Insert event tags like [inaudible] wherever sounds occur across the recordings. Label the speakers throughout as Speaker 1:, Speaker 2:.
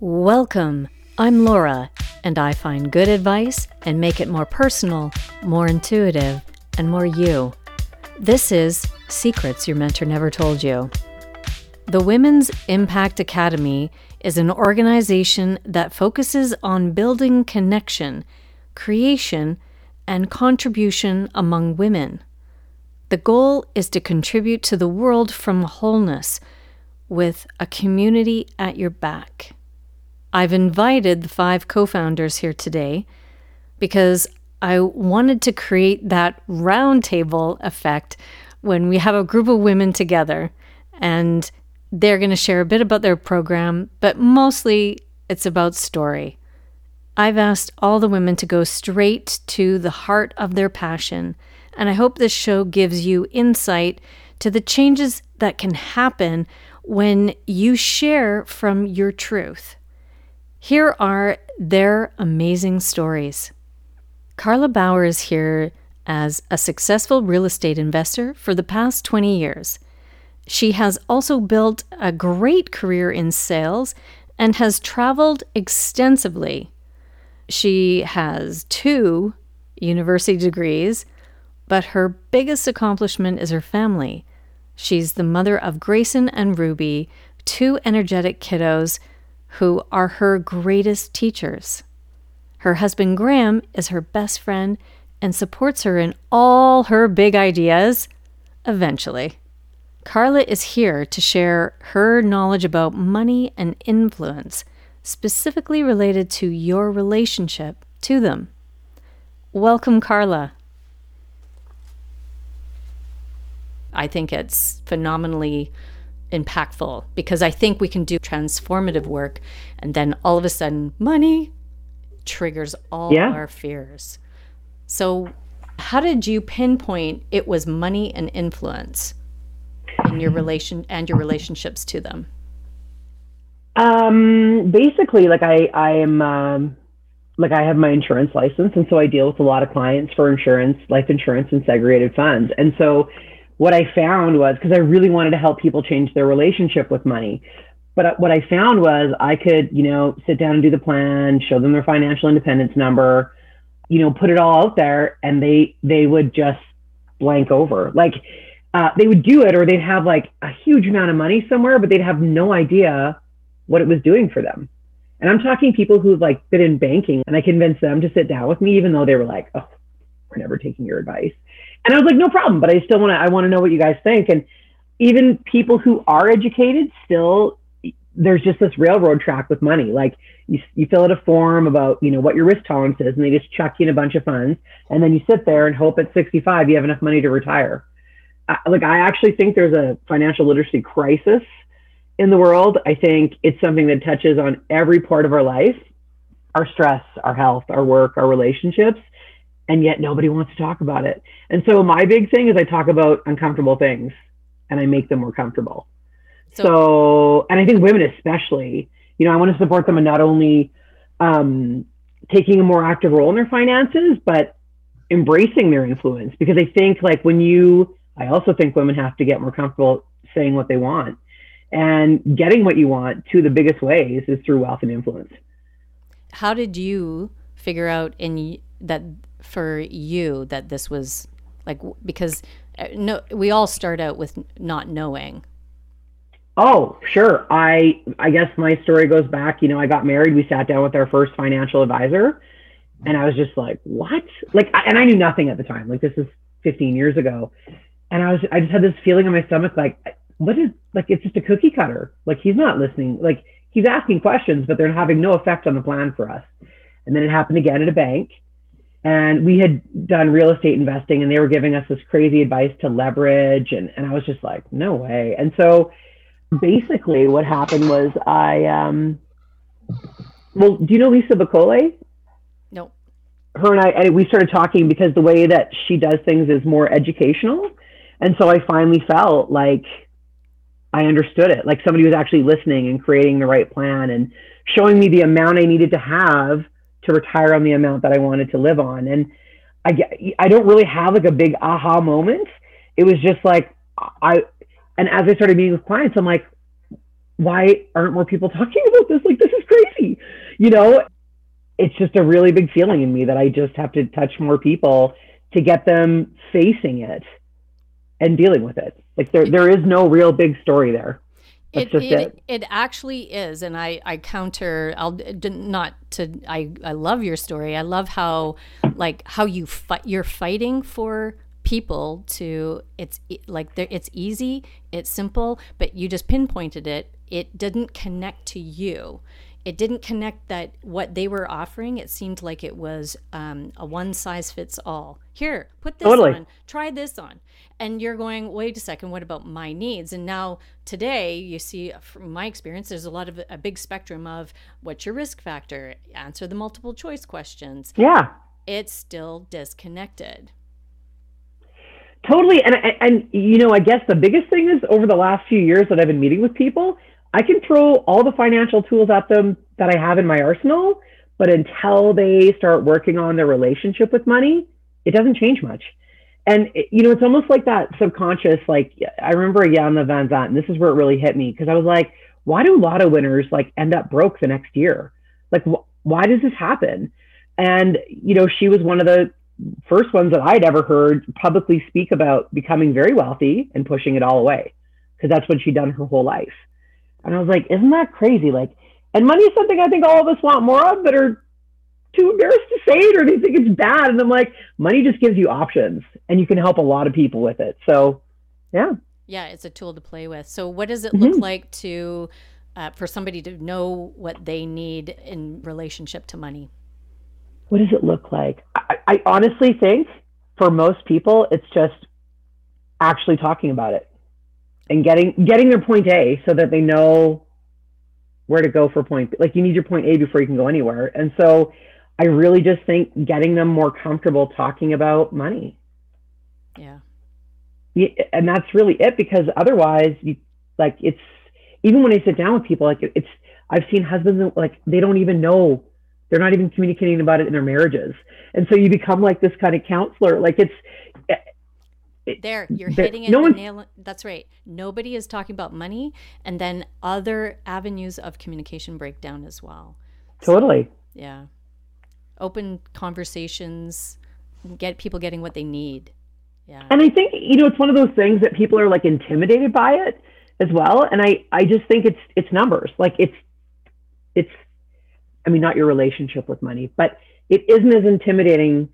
Speaker 1: Welcome. I'm Laura, and I find good advice and make it more personal, more intuitive, and more you. This is Secrets Your Mentor Never Told You. The Women's Impact Academy is an organization that focuses on building connection, creation, and contribution among women. The goal is to contribute to the world from wholeness with a community at your back. I've invited the five co founders here today because I wanted to create that roundtable effect when we have a group of women together and they're going to share a bit about their program, but mostly it's about story. I've asked all the women to go straight to the heart of their passion, and I hope this show gives you insight to the changes that can happen when you share from your truth. Here are their amazing stories. Carla Bauer is here as a successful real estate investor for the past 20 years. She has also built a great career in sales and has traveled extensively. She has two university degrees, but her biggest accomplishment is her family. She's the mother of Grayson and Ruby, two energetic kiddos who are her greatest teachers. Her husband Graham is her best friend and supports her in all her big ideas eventually. Carla is here to share her knowledge about money and influence, specifically related to your relationship to them. Welcome, Carla. I think it's phenomenally impactful because I think we can do transformative work and then all of a sudden money triggers all yeah. our fears. So how did you pinpoint it was money and influence in your relation and your relationships to them?
Speaker 2: Um basically like I I am um like I have my insurance license and so I deal with a lot of clients for insurance, life insurance and segregated funds. And so what I found was because I really wanted to help people change their relationship with money. But what I found was I could, you know, sit down and do the plan, show them their financial independence number, you know, put it all out there, and they they would just blank over. Like uh, they would do it, or they'd have like a huge amount of money somewhere, but they'd have no idea what it was doing for them. And I'm talking people who've like been in banking, and I convinced them to sit down with me, even though they were like, "Oh, we're never taking your advice." And I was like, no problem, but I still want to, I want to know what you guys think. And even people who are educated still, there's just this railroad track with money. Like you, you fill out a form about, you know, what your risk tolerance is, and they just chuck you in a bunch of funds. And then you sit there and hope at 65 you have enough money to retire. I, like, I actually think there's a financial literacy crisis in the world. I think it's something that touches on every part of our life our stress, our health, our work, our relationships and yet nobody wants to talk about it. And so my big thing is I talk about uncomfortable things and I make them more comfortable. So, so and I think women especially, you know, I want to support them in not only um, taking a more active role in their finances, but embracing their influence because I think like when you, I also think women have to get more comfortable saying what they want and getting what you want to the biggest ways is through wealth and influence.
Speaker 1: How did you figure out in that for you that this was like because uh, no we all start out with not knowing.
Speaker 2: Oh sure. I i guess my story goes back you know i got married we sat down with our first financial advisor and i was just like what? Like and i knew nothing at the time. Like this is 15 years ago. And i was i just had this feeling in my stomach like what is like it's just a cookie cutter. Like he's not listening like he's asking questions but they're having no effect on the plan for us. And then it happened again at a bank and we had done real estate investing and they were giving us this crazy advice to leverage and, and i was just like no way. And so basically what happened was i um well do you know lisa bacole
Speaker 1: no
Speaker 2: her and i and we started talking because the way that she does things is more educational. And so i finally felt like i understood it like somebody was actually listening and creating the right plan and showing me the amount i needed to have to retire on the amount that I wanted to live on. And I, I don't really have like a big aha moment. It was just like, I, and as I started meeting with clients, I'm like, why aren't more people talking about this? Like, this is crazy. you know, it's just a really big feeling in me that I just have to touch more people to get them facing it and dealing with it. Like there, there is no real big story there.
Speaker 1: It, it, it, it. actually is, and I, I counter. I'll not to. I, I love your story. I love how, like, how you fight. You're fighting for people to. It's like it's easy. It's simple, but you just pinpointed it. It didn't connect to you it didn't connect that what they were offering it seemed like it was um, a one size fits all. Here put this totally. on. Try this on. And you're going wait a second what about my needs? And now today you see from my experience there's a lot of a big spectrum of what's your risk factor? Answer the multiple choice questions.
Speaker 2: Yeah.
Speaker 1: It's still disconnected.
Speaker 2: Totally. And and you know i guess the biggest thing is over the last few years that i've been meeting with people I can throw all the financial tools at them that I have in my arsenal, but until they start working on their relationship with money, it doesn't change much. And it, you know, it's almost like that subconscious. Like I remember Iyanla Van Vanzant, and this is where it really hit me because I was like, why do lotto winners like end up broke the next year? Like, wh- why does this happen? And you know, she was one of the first ones that I'd ever heard publicly speak about becoming very wealthy and pushing it all away because that's what she'd done her whole life. And I was like, isn't that crazy? Like, and money is something I think all of us want more of, but are too embarrassed to say it or they think it's bad. And I'm like, money just gives you options and you can help a lot of people with it. So, yeah.
Speaker 1: Yeah, it's a tool to play with. So, what does it look mm-hmm. like to, uh, for somebody to know what they need in relationship to money?
Speaker 2: What does it look like? I, I honestly think for most people, it's just actually talking about it and getting getting their point A so that they know where to go for point B. Like you need your point A before you can go anywhere. And so I really just think getting them more comfortable talking about money.
Speaker 1: Yeah.
Speaker 2: And that's really it because otherwise you like it's even when I sit down with people like it's I've seen husbands like they don't even know they're not even communicating about it in their marriages. And so you become like this kind of counselor. Like it's
Speaker 1: there you're hitting it no one, nail that's right. Nobody is talking about money and then other avenues of communication break down as well.
Speaker 2: Totally. so,
Speaker 1: yeah. Open conversations get people getting what they need. Yeah.
Speaker 2: And i think you know it's one of those things that people are like intimidated by it as well and i i just think it's it's numbers. Like it's it's i mean not your relationship with money but it isn't as intimidating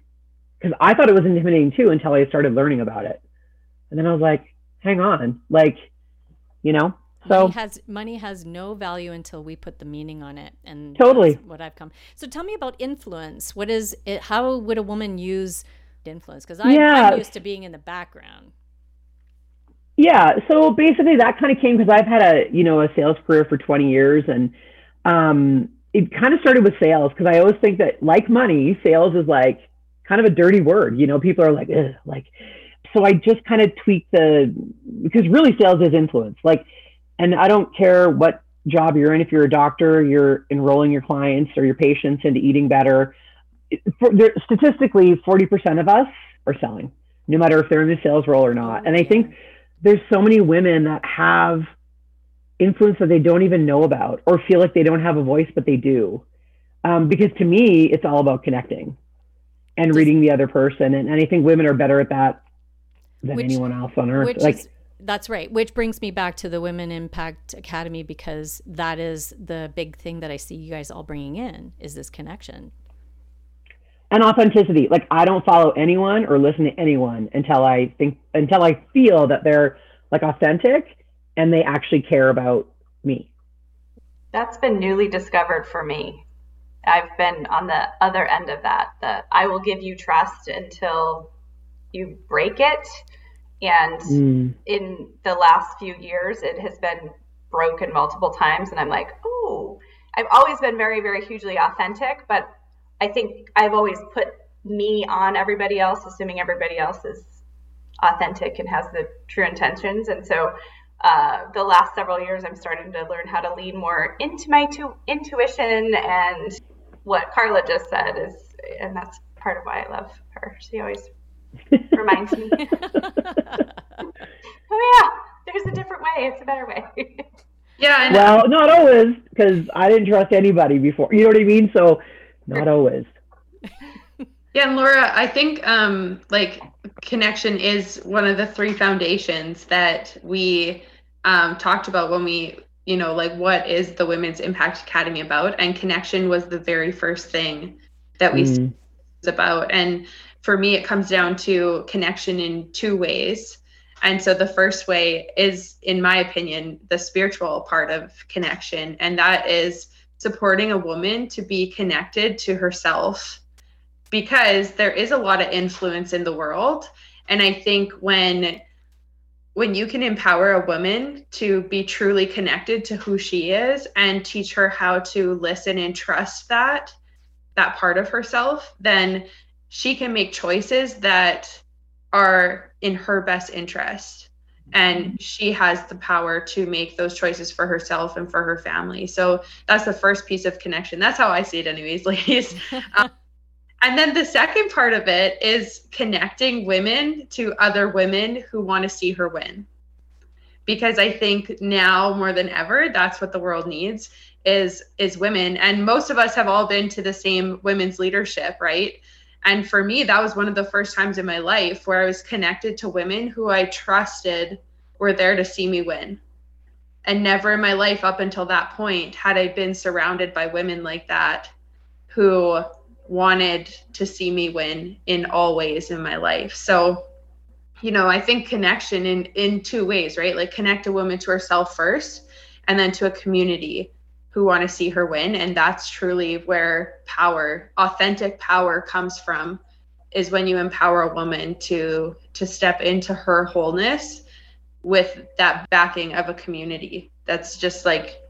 Speaker 2: because I thought it was intimidating too until I started learning about it. And then I was like, hang on, like, you know, so
Speaker 1: money has money has no value until we put the meaning on it, and
Speaker 2: totally
Speaker 1: what I've come. So tell me about influence. What is it? How would a woman use influence? Because yeah. I'm used to being in the background.
Speaker 2: Yeah, so basically that kind of came because I've had a you know a sales career for 20 years, and um, it kind of started with sales because I always think that like money, sales is like kind of a dirty word. You know, people are like, like, so I just kind of tweak the, because really sales is influence. Like, and I don't care what job you're in. If you're a doctor, you're enrolling your clients or your patients into eating better. For, statistically, 40% of us are selling, no matter if they're in the sales role or not. And I think there's so many women that have influence that they don't even know about or feel like they don't have a voice, but they do. Um, because to me, it's all about connecting and Just, reading the other person. And, and I think women are better at that than which, anyone else on earth. Like, is,
Speaker 1: that's right. Which brings me back to the Women Impact Academy because that is the big thing that I see you guys all bringing in is this connection
Speaker 2: and authenticity. Like I don't follow anyone or listen to anyone until I think until I feel that they're like authentic and they actually care about me.
Speaker 3: That's been newly discovered for me. I've been on the other end of that. That I will give you trust until you break it. And mm. in the last few years, it has been broken multiple times. And I'm like, oh, I've always been very, very hugely authentic. But I think I've always put me on everybody else, assuming everybody else is authentic and has the true intentions. And so uh, the last several years, I'm starting to learn how to lean more into my tu- intuition and what Carla just said is, and that's part of why I love her. She always [laughs] reminds me. [laughs] oh yeah, there's a different way. It's a better way.
Speaker 4: Yeah.
Speaker 2: well, not always, because I didn't trust anybody before. You know what I mean? So, not always.
Speaker 4: Yeah, and Laura, I think um, like connection is one of the three foundations that we um, talked about when we, you know, like what is the Women's Impact Academy about? And connection was the very first thing that we mm. about. And for me, it comes down to connection in two ways. And so the first way is, in my opinion, the spiritual part of connection, and that is supporting a woman to be connected to herself because there is a lot of influence in the world and i think when when you can empower a woman to be truly connected to who she is and teach her how to listen and trust that that part of herself then she can make choices that are in her best interest. And mm-hmm. she has the power to make those choices for herself and for her family. So that's the first piece of connection. That's how i see it anyways [laughs] ladies. um, [laughs] and then the second part of it is connecting women to other women who want to see her win. Because I think now more than ever, that's what the world needs is is women. And most of us have all been to the same women's leadership, right? And for me, that was one of the first times in my life where I was connected to women who I trusted were there to see me win. And never in my life up until that point had I been surrounded by women like that who wanted to see me win in all ways in my life. So, you know, I think connection in in two ways, right? Like connect a woman to herself first and then to a community who want to see her win and that's truly where power, authentic power comes from is when you empower a woman to to step into her wholeness with that backing of a community that's just like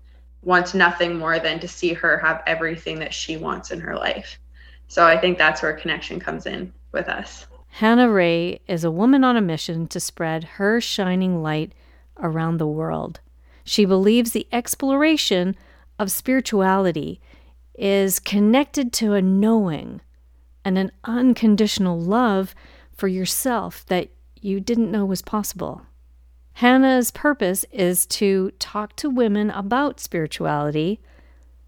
Speaker 4: wants nothing more than to see her have everything that she wants in her life. So I think that's where connection comes in with us.
Speaker 1: Hannah Ray is a woman on a mission to spread her shining light around the world. She believes the exploration of spirituality is connected to a knowing and an unconditional love for yourself that you didn't know was possible. Hannah's purpose is to talk to women about spirituality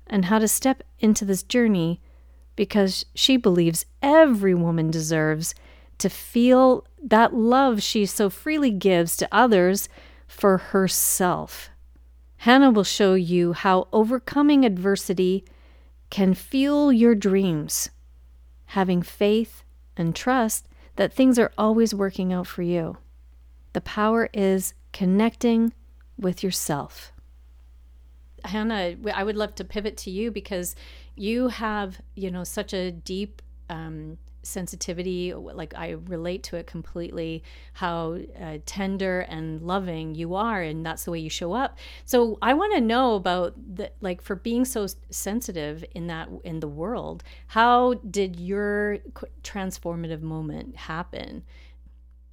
Speaker 1: and how to step into this journey because she believes every woman deserves to feel that love she so freely gives to others for herself. Hannah will show you how overcoming adversity can fuel your dreams, having faith and trust that things are always working out for you. The power is connecting with yourself. Hannah, I would love to pivot to you because you have, you know, such a deep um, sensitivity. Like I relate to it completely. How uh, tender and loving you are, and that's the way you show up. So I want to know about the like for being so sensitive in that in the world. How did your transformative moment happen?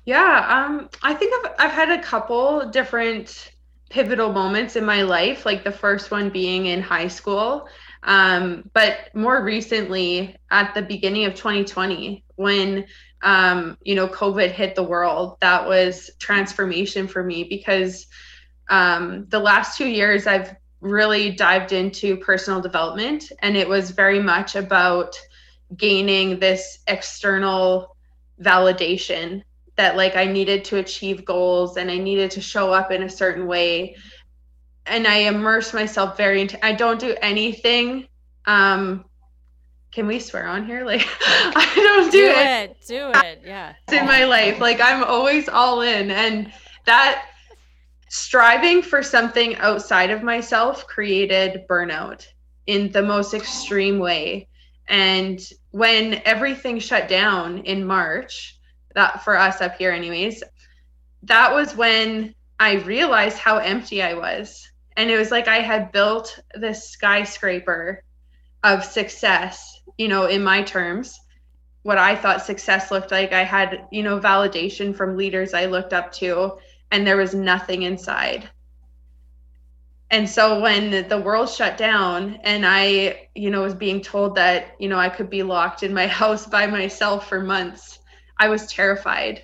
Speaker 4: Yeah, um, I think I've I've had a couple different pivotal moments in my life, like the first one being in high school. Um, but more recently, at the beginning of 2020, when um, you know COVID hit the world, that was transformation for me because um, the last two years I've really dived into personal development, and it was very much about gaining this external validation that like I needed to achieve goals and I needed to show up in a certain way. And I immerse myself very into I don't do anything. Um can we swear on here? [laughs] Like I don't do,
Speaker 1: do
Speaker 4: it.
Speaker 1: it. Do it. Yeah.
Speaker 4: In my life. Like I'm always all in. And that striving for something outside of myself created burnout in the most extreme way. And when everything shut down in March, that for us up here anyways that was when i realized how empty i was and it was like i had built this skyscraper of success you know in my terms what i thought success looked like i had you know validation from leaders i looked up to and there was nothing inside and so when the world shut down and i you know was being told that you know i could be locked in my [laughs] house by myself for months I was terrified.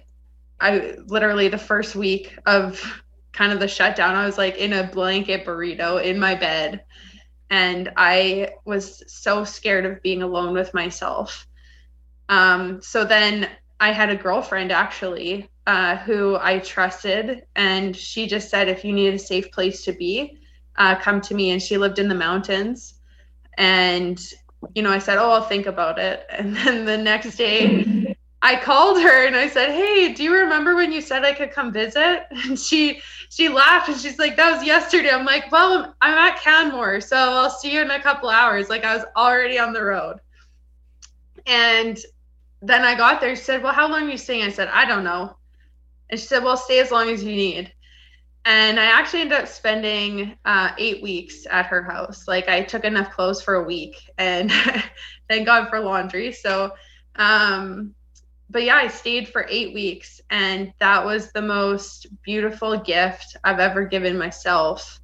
Speaker 4: I literally the first week of kind of the shutdown, I was like in a blanket burrito in my bed. And I was so scared of being alone with myself. Um, so then I had a girlfriend actually uh, who I trusted, and she just said, if you need a safe place to be, uh, come to me. And she lived in the mountains. And, you know, I said, oh, I'll think about it. [laughs] And then the next day, I called her and I said, "Hey, do you remember when you said I could come visit?" [laughs] And she she laughed and she's like, "That was yesterday." I'm like, "Well, I'm at Canmore, so I'll see you in a couple hours." Like I was already on the road. And then I got there. She said, "Well, how long are you staying?" I said, "I don't know." And she said, "Well, stay as long as you need." and I actually ended up spending uh, eight weeks at her house. Like I took enough clothes for a week, and [laughs] thank God for laundry. So, um, but yeah, I stayed for eight weeks, and that was the most beautiful gift I've ever given myself.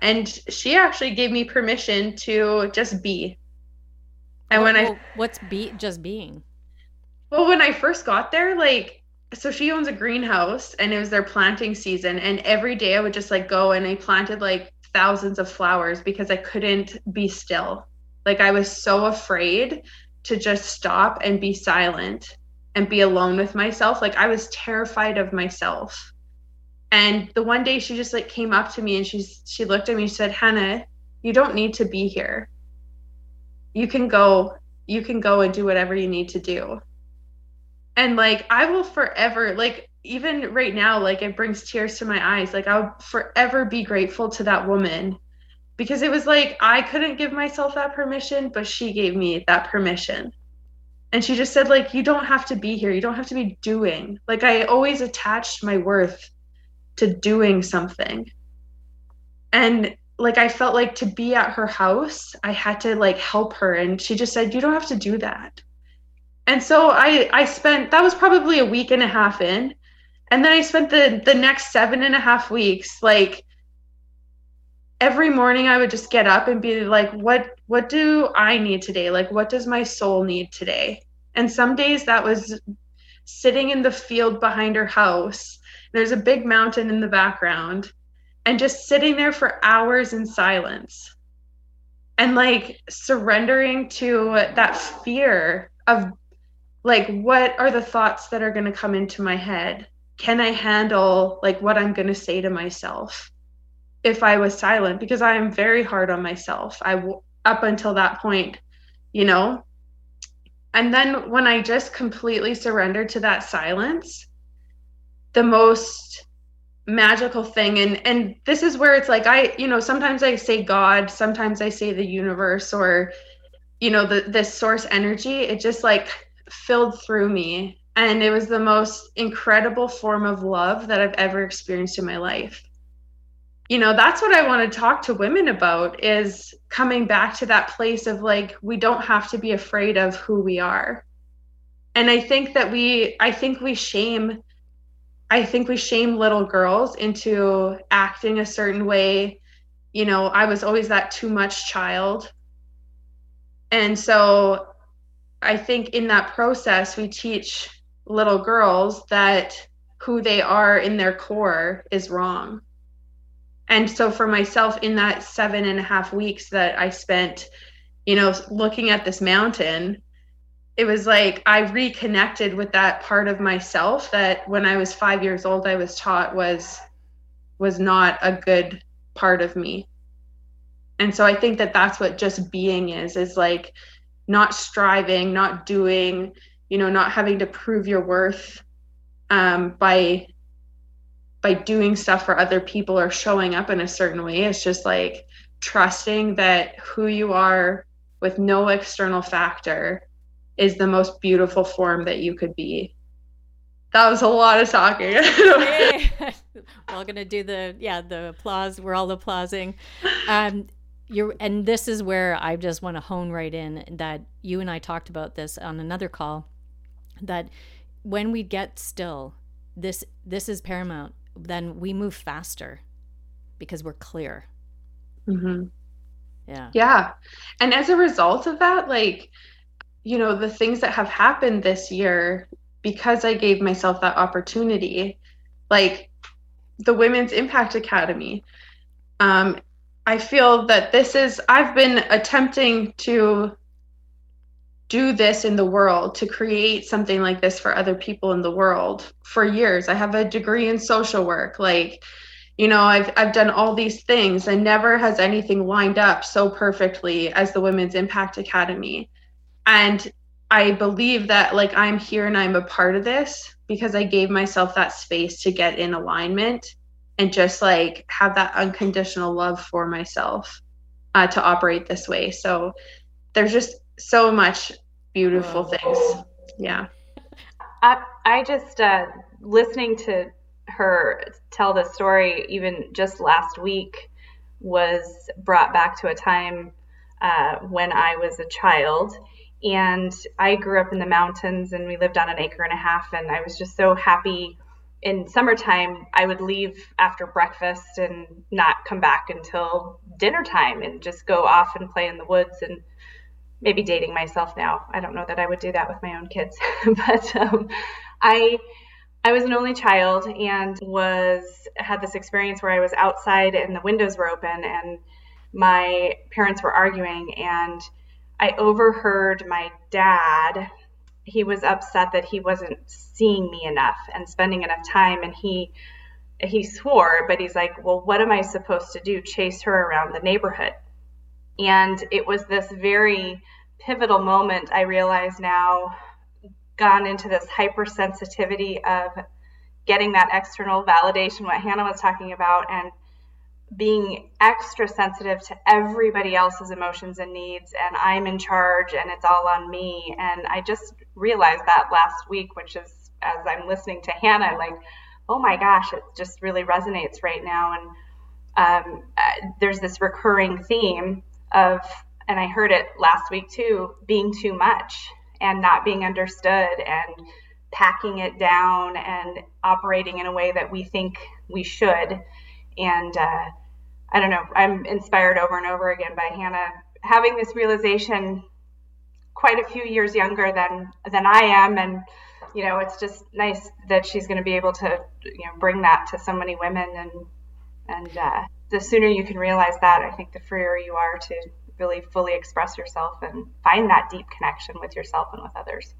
Speaker 4: And she actually gave me permission to just be.
Speaker 1: And well, when well, I what's be just being?
Speaker 4: Well, when I first got there, like so she owns a greenhouse and it was their planting season and every day i would just like go and i planted like thousands of flowers because i couldn't be still like i was so afraid to just stop and be silent and be alone with myself. Like i was terrified of myself. And the one day she just like came up to me and she's she looked at me and said hannah you don't need to be here. You can go you can go and do whatever you need to do. And like i will forever like even right now like it brings tears to my eyes. Like i'll forever be grateful to that woman because it was like i couldn't give myself that permission but she gave me that permission and she just said like you don't have to be here. You don't have to be doing. Like i always attached my worth to doing something. And like i felt like to be at her house i had to like help her. And she just said you don't have to do that. And so I I spent that was probably a week and a half in, and then I spent the the next seven and a half weeks like every morning I would just get up and be like, what what do I need today? Like what does my soul need today? And some days that was sitting in the field behind her house. There's a big mountain in the background, and just sitting there for hours in silence. And like surrendering to that fear of like what are the thoughts that are going to come into my head can i handle like what i'm going to say to myself if i was silent because i am very hard on myself i up until that point you know and then when i just completely surrendered to that silence the most magical thing and and this is where it's like i you know sometimes i say god sometimes i say the universe or you know the this source energy it just like filled through me. And it was the most incredible form of love that I've ever experienced in my life. You know, that's what I want to talk to women about is coming back to that place of like, we don't have to be afraid of who we are. And I think that we, I think we shame, I think we shame little girls into acting a certain way. You know, I was always that too much child. And so I think in that process, we teach little girls that who they are in their core is wrong. And so for myself, in that seven and a half weeks that I spent, you know, looking at this mountain, it was like I reconnected with that part of myself that when I was five years old, I was taught was was not a good part of me. And so I think that that's what just being is, is like not striving, not doing, you know, not having to prove your worth um, by by doing stuff for other people or showing up in a certain way. It's just like trusting that who you are with no external factor is the most beautiful form that you could be. That was a lot of talking. [laughs]
Speaker 1: We're all gonna do the yeah the applause. We're all applauding. Um, you're and this is where I just want to hone right in that you and I talked about this on another call that when we get still this this is paramount then we move faster because we're clear
Speaker 4: mm-hmm.
Speaker 1: yeah
Speaker 4: yeah and as a result of that like you know the things that have happened this year because i gave myself that opportunity like the Women's Impact Academy. Um, I feel that this is, I've been attempting to do this in the world, to create something like this for other people in the world for years. I have a degree in social work. Like, you know, I've, I've done all these things and never has anything lined up so perfectly as the Women's Impact Academy. And I believe that like I'm here and I'm a part of this because I gave myself that space to get in alignment and just like have that unconditional love for myself uh, to operate this way. So there's just so much beautiful things. Yeah.
Speaker 3: I I just uh, listening to her tell the story even just last week was brought back to a time uh, when I was a child. And I grew up in the mountains and we lived on an acre and a half. And I was just so happy in summertime, I would leave after breakfast and not come back until dinner time and just go off and play in the woods and maybe dating myself now. I don't know that I would do that with my own kids, [laughs] but um, I I was an only child and was had this experience where I was outside and the windows were open and my parents were arguing and I overheard my dad. He was upset that he wasn't seeing me enough and spending enough time and he he swore but he's like well what am i supposed to do? Chase her around the neighborhood? And it was this very pivotal moment i realize now gone into this hypersensitivity of getting that external validation, what Hannah was talking about, and being extra sensitive to everybody else's emotions and needs and i'm in charge and it's all on me. And i just realized that last week which is as i'm listening to hannah like oh my gosh it just really resonates right now. And um, uh, there's this recurring theme of and i heard it last week too being too much and not being understood and packing it down and operating in a way that we think we should. And uh, I don't know, I'm inspired over and over again by Hannah having this realization quite a few years younger than than I am and you know it's just nice that she's going to be able to you know bring that to so many women and and uh, the sooner you can realize that I think the freer you are to really fully express yourself and find that deep connection with yourself and with others.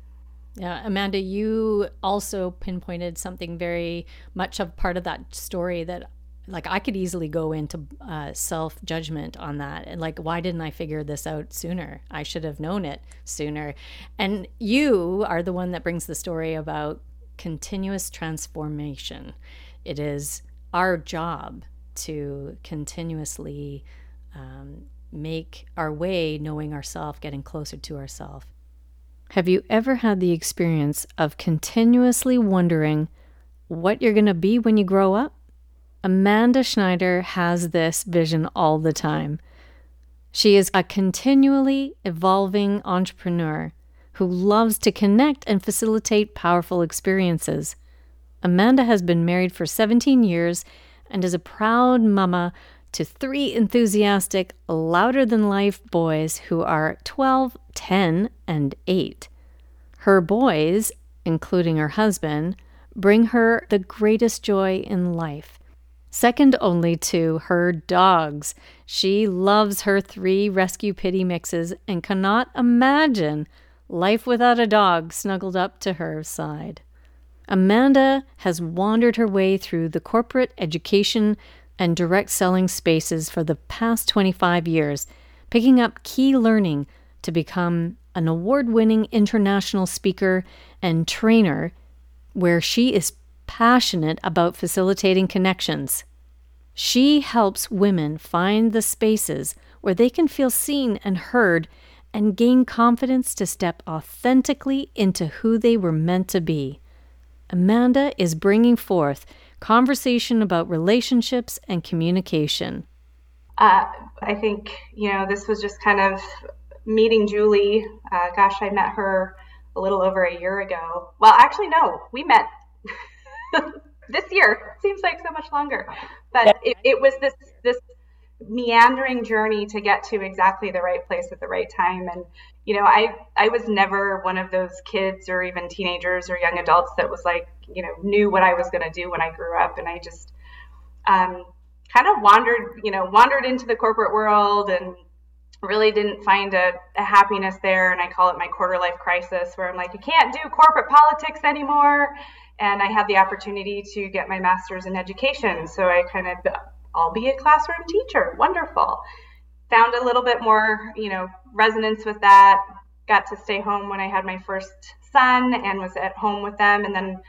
Speaker 1: Yeah, Amanda, you also pinpointed something very much of part of that story that like I could easily go into uh, self judgment on that and like why didn't I figure this out sooner? I should have known it sooner. And you are the one that brings the story about continuous transformation. It is our job to continuously um, make our way knowing ourself, getting closer to ourself. Have you ever had the experience of continuously wondering what you're going to be when you grow up? Amanda Schneider has this vision all the time. She is a continually evolving entrepreneur who loves to connect and facilitate powerful experiences. Amanda has been married for 17 years and is a proud mama to three enthusiastic, louder than life boys who are 12, 10, and 8. Her boys, including her husband, bring her the greatest joy in life. Second only to her dogs. She loves her three rescue pity mixes and cannot imagine life without a dog snuggled up to her side. Amanda has wandered her way through the corporate education and direct selling spaces for the past 25 years, picking up key learning to become an award winning international speaker and trainer where she is passionate about facilitating connections. She helps women find the spaces where they can feel seen and heard and gain confidence to step authentically into who they were meant to be. Amanda is bringing forth conversation about relationships and communication.
Speaker 3: Uh, I think, you know, this was just kind of meeting Julie. Uh, gosh, I met her a little over a year ago. Well, actually, no, we met [laughs] this year. Seems like so much longer, but it, it was this this meandering journey to get to exactly the right place at the right time. And you know, I I was never one of those kids or even teenagers or young adults that was like, you know, knew what I was going to do when I grew up, and I just um, kind of wandered, you know, wandered into the corporate world and really didn't find a, a, happiness there. And I call it my quarter life crisis, where I'm like, I can't do corporate politics anymore. And I had the opportunity to get my master's in education. So I kind of, I'll be a classroom teacher. Wonderful. Found a little bit more, you know, resonance with that. Got to stay home when I had my first son and was at home with them. And then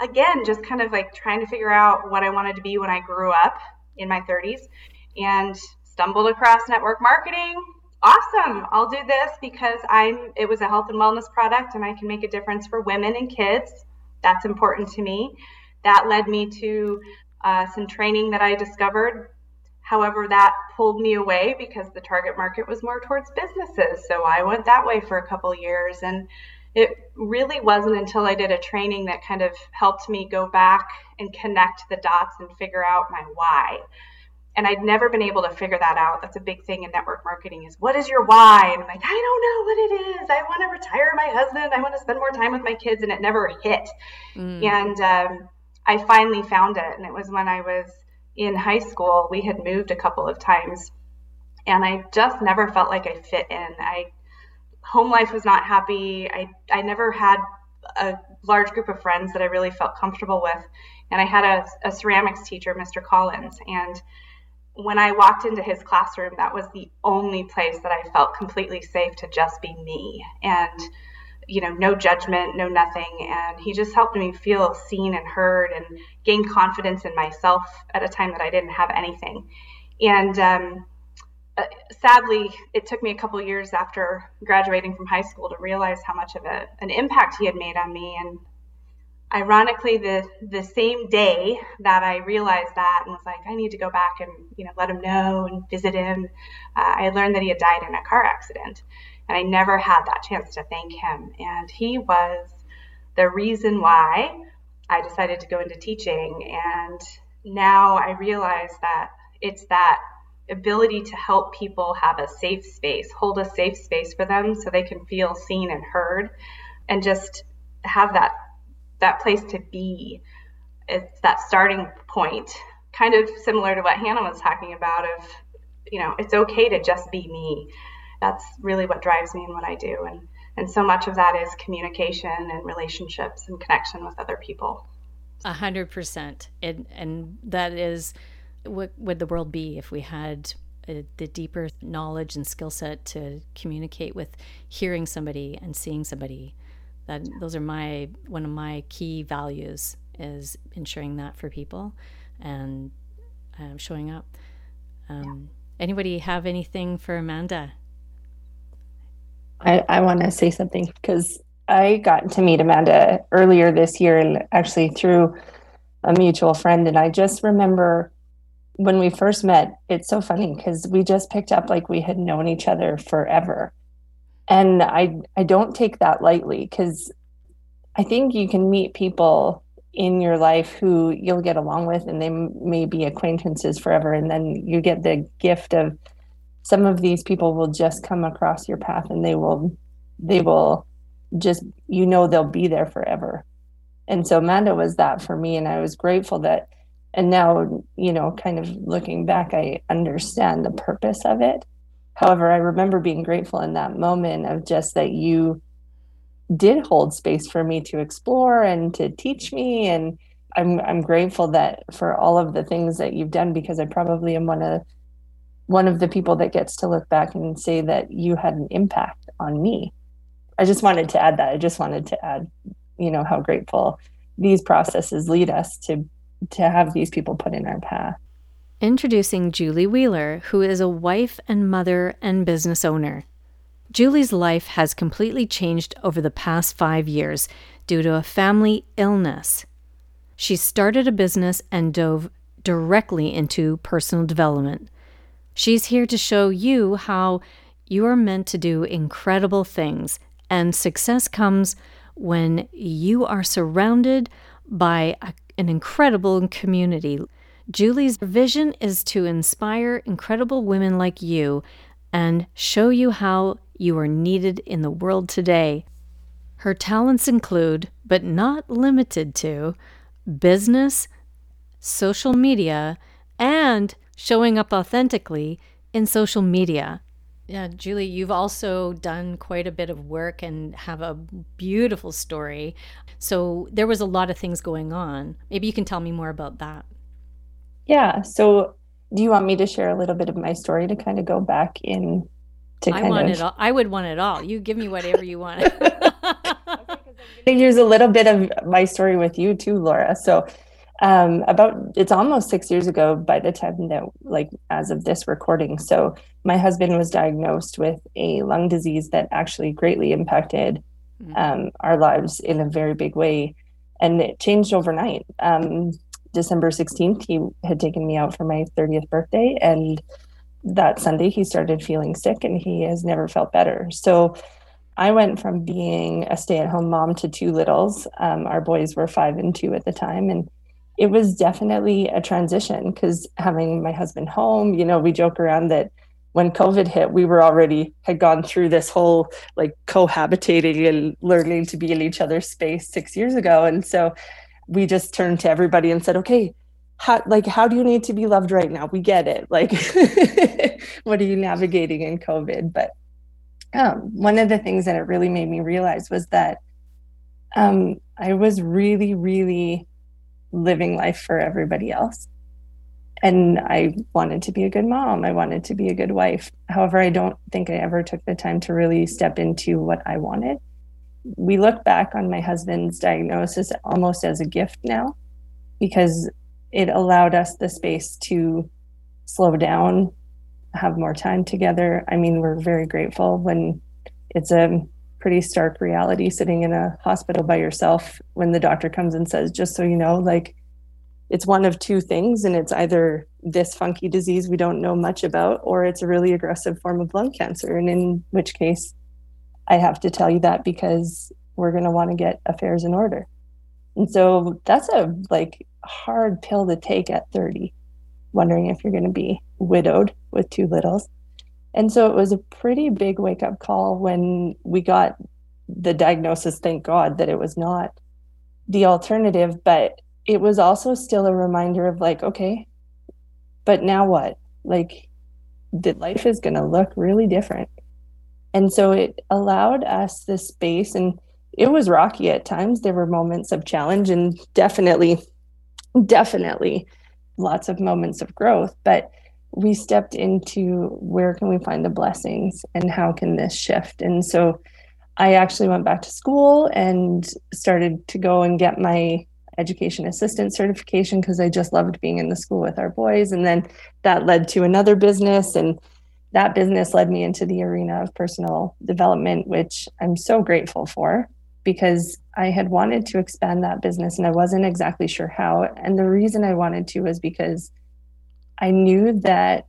Speaker 3: again, just kind of like trying to figure out what I wanted to be when I grew up in my 30s and stumbled across network marketing. Awesome. I'll do this because I'm it was a health and wellness product and I can make a difference for women and kids. That's important to me. That led me to uh, some training that I discovered. However, that pulled me away because the target market was more towards businesses. So I went that way for a couple years and it really wasn't until I did a training that kind of helped me go back and connect the dots and figure out my why. And I'd never been able to figure that out. That's a big thing in network marketing is what is your why? And I'm like, I don't know what it is. I want to retire my husband. I want to spend more time with my kids. And it never hit. Mm. And um, I finally found it. And it was when I was in high school. We had moved a couple of times. And I just never felt like I fit in. I home life was not happy. I, I never had a large group of friends that I really felt comfortable with. And I had a, a ceramics teacher, Mr. Collins. And when I walked into his classroom, that was the only place that I felt completely safe to just be me. And you know, no judgment, no nothing. And he just helped me feel seen and heard and gain confidence in myself at a time that I didn't have anything. And um, uh, sadly, it took me a couple years after graduating from high school to realize how much of a, an impact he had made on me. And ironically, the the same day that I realized that and was like, I need to go back and you know let him know and visit him, uh, I learned that he had died in a car accident, and I never had that chance to thank him. And he was the reason why I decided to go into teaching. And now I realize that it's that ability to help people have a safe space, hold a safe space for them so they can feel seen and heard and just have that that place to be. It's that starting point, kind of similar to what Hannah was talking about of, you know, it's okay to just be me. That's really what drives me in what I do. And and so much of that is communication and relationships and connection with other people.
Speaker 1: A hundred percent. And that is what would the world be if we had a, the deeper knowledge and skill set to communicate with hearing somebody and seeing somebody? That those are my one of my key values is ensuring that for people and um, showing up. Um, anybody have anything for Amanda?
Speaker 5: I, I want to say something because I got to meet Amanda earlier this year and actually through a mutual friend. And I just remember when we first met, it's so funny because we just picked up like we had known each other forever. And I I don't take that lightly because I think you can meet people in your life who you'll get along with and they may be acquaintances forever and then you get the gift of some of these people will just come across your path and they will they will just you know they'll be there forever. And so amanda was that for me and i was grateful that and now you know kind of looking back i understand the purpose of it. However i remember being grateful in that moment of just that you did hold space for me to explore and to teach me and i'm i'm grateful that for all of the things that you've done because i probably am one of one of the people that gets to look back and say that you had an impact on me i just wanted to add that i just wanted to add you know how grateful these processes lead us to to have these people put in our path.
Speaker 1: Introducing Julie Wheeler, who is a wife and mother and business owner. Julie's life has completely changed over the past five years due to a family illness. She started a business and dove directly into personal development. She's here to show you how you are meant to do incredible things, and success comes when you are surrounded by a an incredible community. Julie's vision is to inspire incredible women like you and show you how you are needed in the world today. Her talents include, but not limited to, business, social media, and showing up authentically in social media. Yeah, Julie, you've also done quite a bit of work and have a beautiful story. So there was a lot of things going on. Maybe you can tell me more about that.
Speaker 5: Yeah. So do you want me to share a little bit of my story to kind of go back in to
Speaker 1: I
Speaker 5: kind
Speaker 1: want
Speaker 5: of
Speaker 1: it all. I would want it all. You give me whatever you want. [laughs]
Speaker 5: to use a little bit of my story with you too, Laura. So um, about it's almost six years ago by the time that like as of this recording. So my husband was diagnosed with a lung disease that actually greatly impacted
Speaker 1: Mm-hmm.
Speaker 5: um, our lives in a very big way, and it changed overnight. Um, December sixteenth, he had taken me out for my thirtieth birthday, and that Sunday he started feeling sick, and he has never felt better. So I went from being a stay at home mom to two littles. Um, our boys were five and two at the time. And it was definitely a transition because having my husband home, you know, we joke around that when COVID hit, we were already had gone through this whole like cohabitating and learning to be in each other's space six years ago. And so we just turned to everybody and said, okay, how like how do you need to be loved right now? We get it. Like [laughs] what are you navigating in COVID? But um, one of the things that it really made me realize was that um, I was really, really living life for everybody else. And I wanted to be a good mom. I wanted to be a good wife. However, I don't think I ever took the time to really step into what I wanted. We look back on my husband's diagnosis almost as a gift now because it allowed us the space to slow down, have more time together. I mean, we're very grateful when it's a pretty stark reality sitting in a hospital by yourself when the doctor comes and says, just so you know, like it's one of two things, and it's either this funky disease we don't know much about, or it's a really aggressive form of lung cancer. And in which case, I have to tell you that because we're going to want to get affairs in order. And so that's a like hard pill to take at 30, wondering if you're going to be widowed with two littles. And so it was a pretty big wake up call when we got the diagnosis. Thank God that it was not the alternative, but it was also still a reminder of like, okay, but now what? Like, that life is going to look really different. And so it allowed us the space, and it was rocky at times. There were moments of challenge, and definitely, definitely lots of moments of growth. But we stepped into where can we find the blessings and how can this shift? And so I actually went back to school and started to go and get my education assistant certification because I just loved being in the school with our boys. And then that led to another business. And that business led me into the arena of personal development, which I'm so grateful for because I had wanted to expand that business and I wasn't exactly sure how. And the reason I wanted to was because I knew that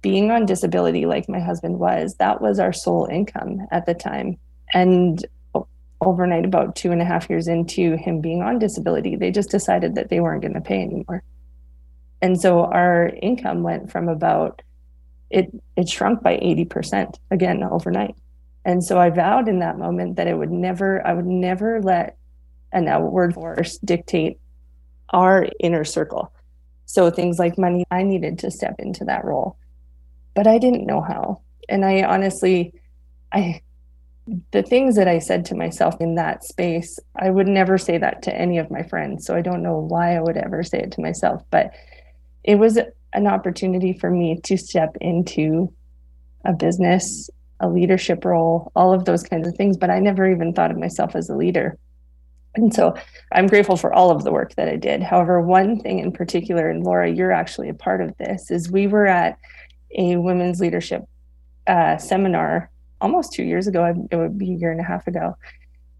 Speaker 5: being on disability, like my husband was, that was our sole income at the time. And overnight, about two and a half years into him being on disability, they just decided that they weren't going to pay anymore. And so our income went from about it it shrunk by 80% again overnight. And so I vowed in that moment that it would never I would never let an outward force dictate our inner circle. So things like money, I needed to step into that role. But I didn't know how. And I honestly I the things that I said to myself in that space, I would never say that to any of my friends. So I don't know why I would ever say it to myself, but it was an opportunity for me to step into a business, a leadership role, all of those kinds of things. But I never even thought of myself as a leader. And so I'm grateful for all of the work that I did. However, one thing in particular, and Laura, you're actually a part of this, is we were at a women's leadership uh, seminar almost two years ago. It would be a year and a half ago.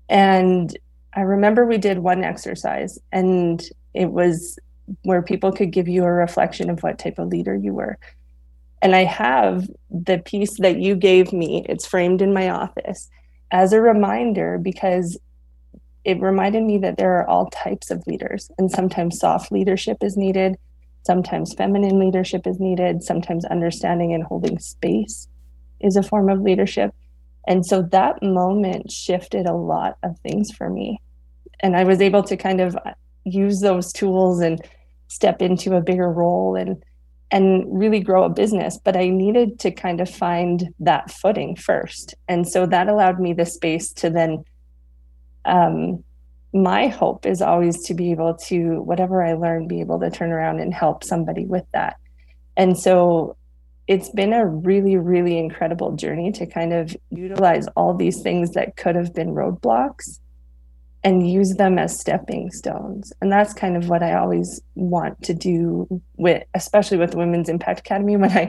Speaker 5: And I remember we did one exercise, and it was where people could give you a reflection of what type of leader you were. And I have the piece that you gave me, it's framed in my office as a reminder because it reminded me that there are all types of leaders, and sometimes soft leadership is needed, sometimes feminine leadership is needed, sometimes understanding and holding space is a form of leadership. And so that moment shifted a lot of things for me. And I was able to kind of use those tools and step into a bigger role and and really grow a business but i needed to kind of find that footing first and so that allowed me the space to then um, my hope is always to be able to whatever i learn be able to turn around and help somebody with that. And so it's been a really really incredible journey to kind of utilize all these things that could have been roadblocks and use them as stepping stones. And that's kind of what i always want to do with especially with the women's impact academy. [laughs] When i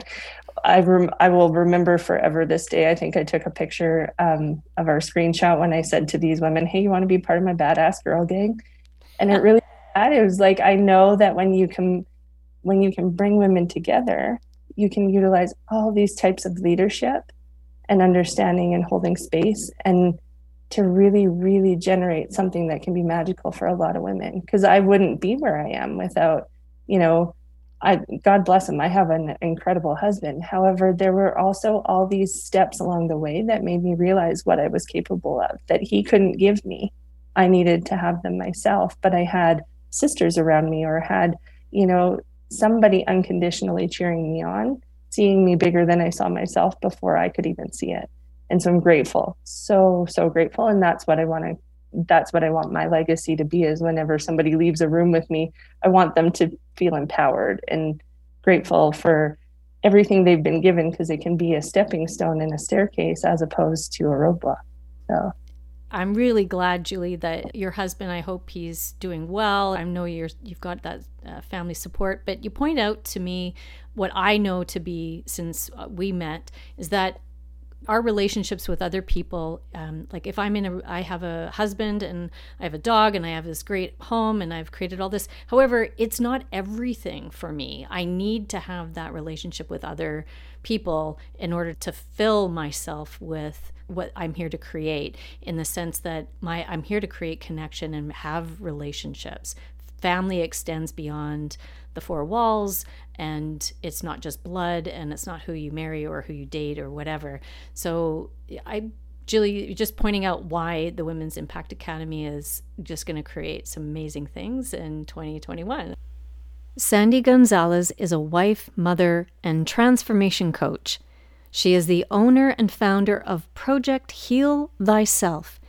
Speaker 5: i, rem, I will remember forever this day i think i took a picture um, of our screenshot when i said to these women hey you want to be part of my badass girl gang? And it really it was like i know that when you can when you can bring women together you can utilize all these types of leadership and understanding and holding space. And to really, really generate something that can be magical for a lot of women. Because I wouldn't be where I am without, you know, I God bless him. I have an incredible husband. However, there were also all these steps along the way that made me realize what I was capable of that he couldn't give me. I needed to have them myself, but I had sisters around me or had, you know, somebody unconditionally cheering me on, seeing me bigger than I saw myself before I could even see it and so i'm grateful so so grateful and that's what i want to that's what i want my legacy to be is whenever somebody leaves a room with me i want them to feel empowered and grateful for everything they've been given because it can be a stepping stone and a staircase as opposed to a roadblock so
Speaker 1: I'm really glad, Julie, that your husband. I hope he's doing well. I know you're you've got that uh, family support, but you point out to me what I know to be since uh, we met is that our relationships with other people um, like if i'm in a i have a husband and i have a dog and i have this great home and i've created all this. However it's not everything for me. I need to have that relationship with other people in order to fill myself with what i'm here to create in the sense that my i'm here to create connection and have relationships. Family extends beyond the four walls and it's not just blood and it's not who you marry or who you date or whatever. So i julie just pointing out why the women's impact academy is just going to create some amazing things in 2021 sandy gonzalez is a wife mother and transformation coach. She is the owner and founder of project heal thyself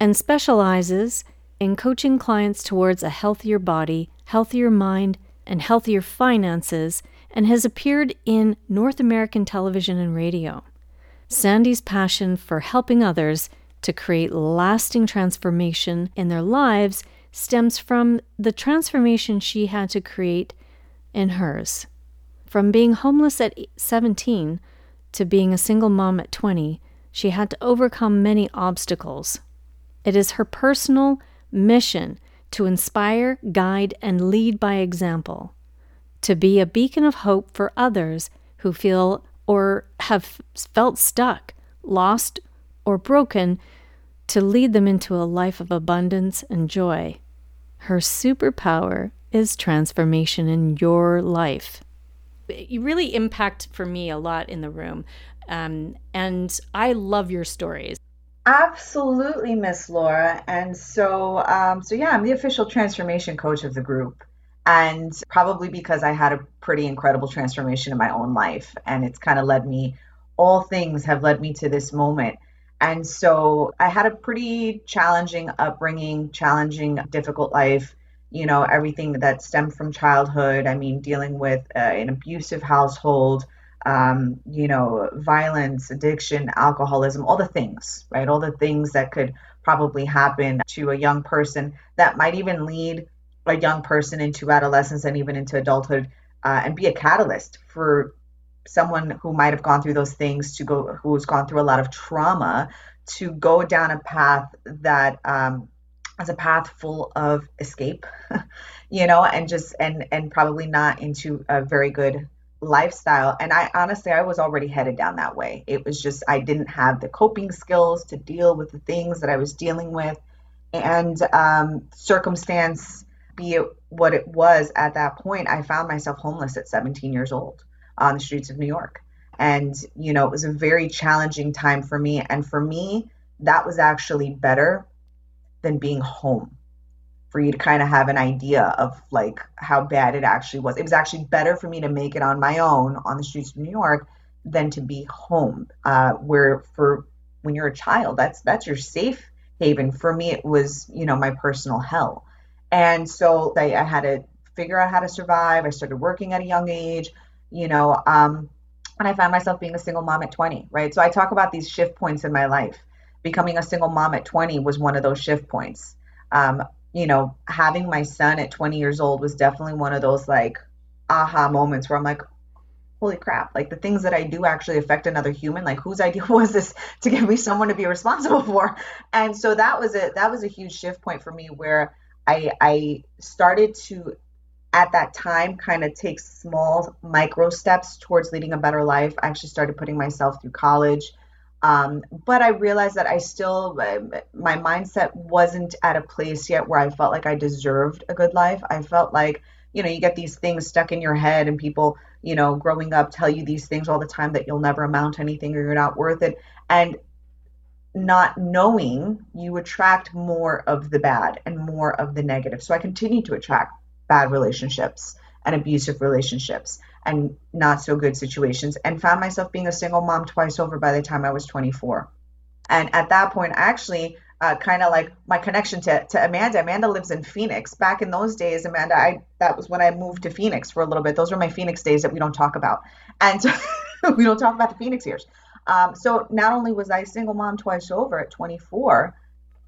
Speaker 1: and specializes in coaching clients towards a healthier body healthier mind and healthier finances and has appeared in North American television and radio. Sandy's passion for helping others to create lasting transformation in their lives stems from the transformation she had to create in hers. From being homeless at 17 to being a single mom at 20, she had to overcome many obstacles. It is her personal mission to inspire, guide, and lead by example, to be a beacon of hope for others who feel or have felt stuck, lost, or broken, to lead them into a life of abundance and joy. Her superpower is transformation in your life. You really impact for me a lot in the room. Um, and I love your stories.
Speaker 6: Absolutely, Miss Laura. And so, um, so yeah, I'm the official transformation coach of the group. And probably because I had a pretty incredible transformation in my own life. And it's kind of led me, all things have led me to this moment. And so I had a pretty challenging upbringing, challenging, difficult life, you know, everything that stemmed from childhood. I mean, dealing with uh, an abusive household, um, you know, violence, addiction, alcoholism, all the things, right? All the things that could probably happen to a young person that might even lead a young person into adolescence and even into adulthood uh, and be a catalyst for someone who might have gone through those things to go, who's gone through a lot of trauma to go down a path that um, is a path full of escape, [laughs] you know, and just, and, and probably not into a very good lifestyle and i honestly i was already headed down that way. It was just i didn't have the coping skills to deal with the things that i was dealing with and um, circumstance be it what it was at that point i found myself homeless at 17 years old on the streets of new york. And you know it was a very challenging time for me and for me that was actually better than being home for you to kind of have an idea of like how bad it actually was. It was actually better for me to make it on my own on the streets of New York than to be home. Uh, where for when you're a child, that's that's your safe haven. For me, it was you know my personal hell, and so I, I had to figure out how to survive. I started working at a young age, you know, um, and I found myself being a single mom at 20. Right, so I talk about these shift points in my life. Becoming a single mom at 20 was one of those shift points. Um, you know, having my son at 20 years old was definitely one of those like aha moments where I'm like, holy crap, like the things that I do actually affect another human. Like whose [laughs] idea was this to give me someone to be responsible for? And so that was a that was a huge shift point for me where I I started to at that time kind of take small micro steps towards leading a better life. I actually started putting myself through college. Um, but I realized that I still, my mindset wasn't at a place yet where I felt like I deserved a good life. I felt like, you know, you get these things stuck in your head, and people, you know, growing up tell you these things all the time that you'll never amount to anything or you're not worth it. And not knowing, you attract more of the bad and more of the negative. So I continued to attract bad relationships and abusive relationships and not so good situations and found myself being a single mom twice over by the time I was 24. And at that point, actually, uh, kind of like my connection to, to Amanda. Amanda lives in Phoenix. Back in those days, Amanda, I that was when I moved to Phoenix for a little bit. Those were my Phoenix days that we don't talk about, and [laughs] we don't talk about the Phoenix years. Um, so not only was I a single mom twice over at 24,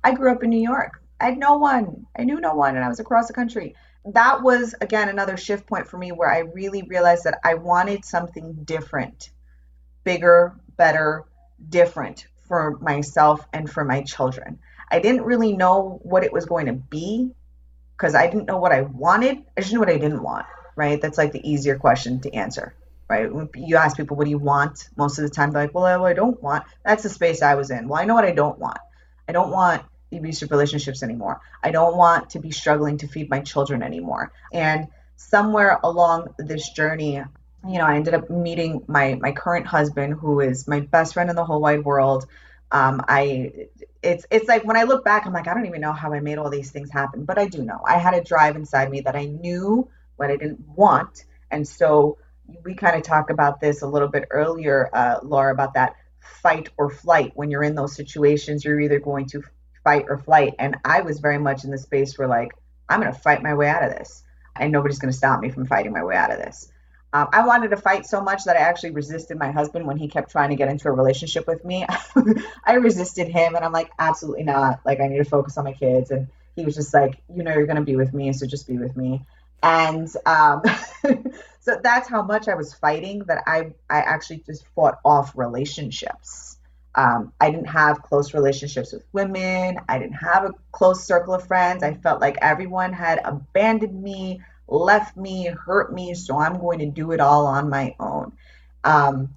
Speaker 6: I grew up in New York. I had no one. I knew no one, and I was across the country that was again another shift point for me where I really realized that I wanted something different, bigger, better, different for myself and for my children. I didn't really know what it was going to be because I didn't know what I wanted. I just knew what I didn't want, right? That's like the easier question to answer, right? You ask people, what do you want? Most of the time, they're like, well, I don't want. That's the space I was in. Well, I know what I don't want. I don't want abusive relationships anymore. I don't want to be struggling to feed my children anymore. And somewhere along this journey, you know, I ended up meeting my my current husband, who is my best friend in the whole wide world. Um, I it's it's like when I look back, I'm like, I don't even know how I made all these things happen, but I do know. I had a drive inside me that I knew what I didn't want, and so we kind of talk about this a little bit earlier, uh, Laura, about that fight or flight. When you're in those situations, you're either going to fight or flight. And I was very much in the space where, like, I'm going to fight my way out of this, and nobody's going to stop me from fighting my way out of this. Um, I wanted to fight so much that I actually resisted my husband when he kept trying to get into a relationship with me. [laughs] I resisted him, and I'm like, absolutely not. Like, I need to focus on my kids. And he was just like, you know, you're going to be with me, so just be with me. And um, [laughs] so that's how much I was fighting that I I actually just fought off relationships um, I didn't have close relationships with women. I didn't have a close circle of friends. I felt like everyone had abandoned me, left me, hurt me. So I'm going to do it all on my own, um,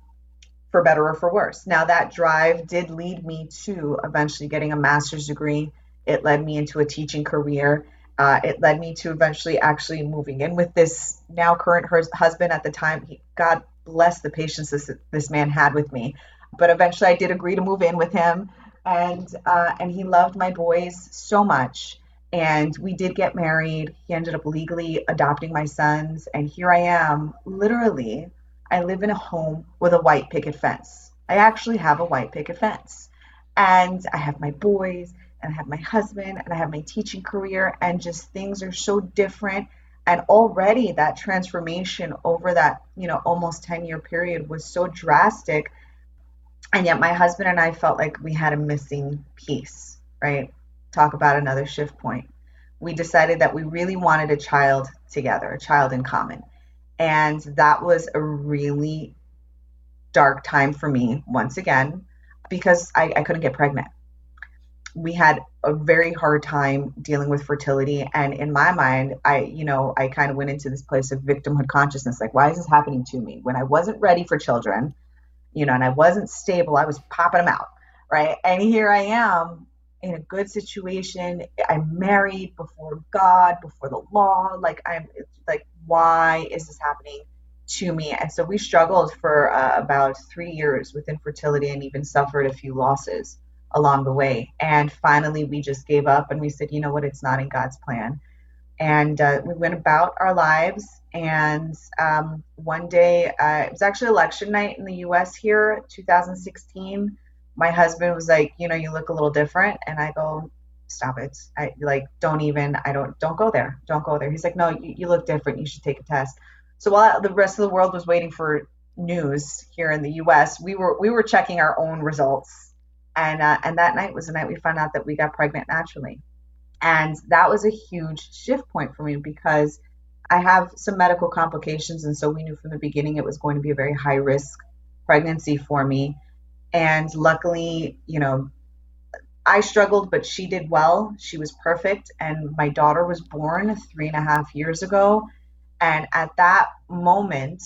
Speaker 6: for better or for worse. Now, that drive did lead me to eventually getting a master's degree. It led me into a teaching career. Uh, it led me to eventually actually moving in with this now current husband at the time. He, God bless the patience this, this man had with me but eventually I did agree to move in with him, and uh, and he loved my boys so much. And we did get married. He ended up legally adopting my sons, and here I am. Literally, I live in a home with a white picket fence. I actually have a white picket fence, and I have my boys, and I have my husband, and I have my teaching career, and just things are so different and already that transformation over that you know almost 10 year period was so drastic and yet my husband and I felt like we had a missing piece, right? Talk about another shift point. We decided that we really wanted a child together, a child in common. And that was a really dark time for me once again because I, I couldn't get pregnant. We had a very hard time dealing with fertility. And in my mind, I, you know, I kind of went into this place of victimhood consciousness like, why is this happening to me? When I wasn't ready for children, you know, and I wasn't stable. I was popping them out, right? And here I am in a good situation. I'm married before God, before the law. Like I'm like, why is this happening to me? And so we struggled for uh, about three years with infertility and even suffered a few losses along the way. And finally, we just gave up and we said, you know what, it's not in God's plan. And uh, we went about our lives. And um, one day, uh, it was actually election night in the US here, 2016. My husband was like, you know, you look a little different. And I go, stop it. I like, don't even, I don't, don't go there. Don't go there. He's like, no, you, you look different. You should take a test. So while the rest of the world was waiting for news here in the US, we were, we were checking our own results and uh, and that night was the night we found out that we got pregnant naturally and that was a huge shift point for me because i have some medical complications. And so we knew from the beginning it was going to be a very high risk pregnancy for me. And luckily you know i struggled but she did well. She was perfect. And my daughter was born three and a half years ago. And at that moment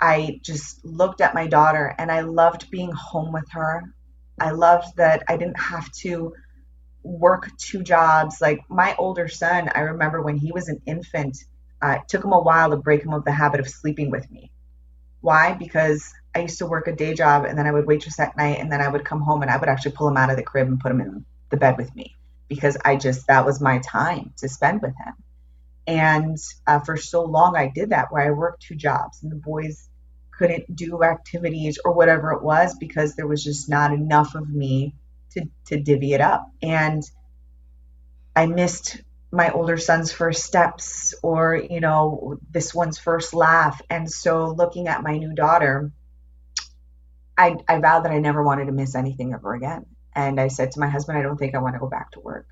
Speaker 6: I just looked at my daughter and I loved being home with her. I loved that I didn't have to work two jobs. Like my older son, I remember when he was an infant, uh, it took him a while to break him of the habit of sleeping with me. Why? Because I used to work a day job and then I would waitress at night and then I would come home and I would actually pull him out of the crib and put him in the bed with me because I just, that was my time to spend with him. And uh, for so long, I did that where I worked two jobs and the boys couldn't do activities or whatever it was because there was just not enough of me to, to divvy it up. And I missed my older son's first steps or, you know, this one's first laugh. And so looking at my new daughter, I, I vowed that I never wanted to miss anything ever again. And I said to my husband, I don't think I want to go back to work.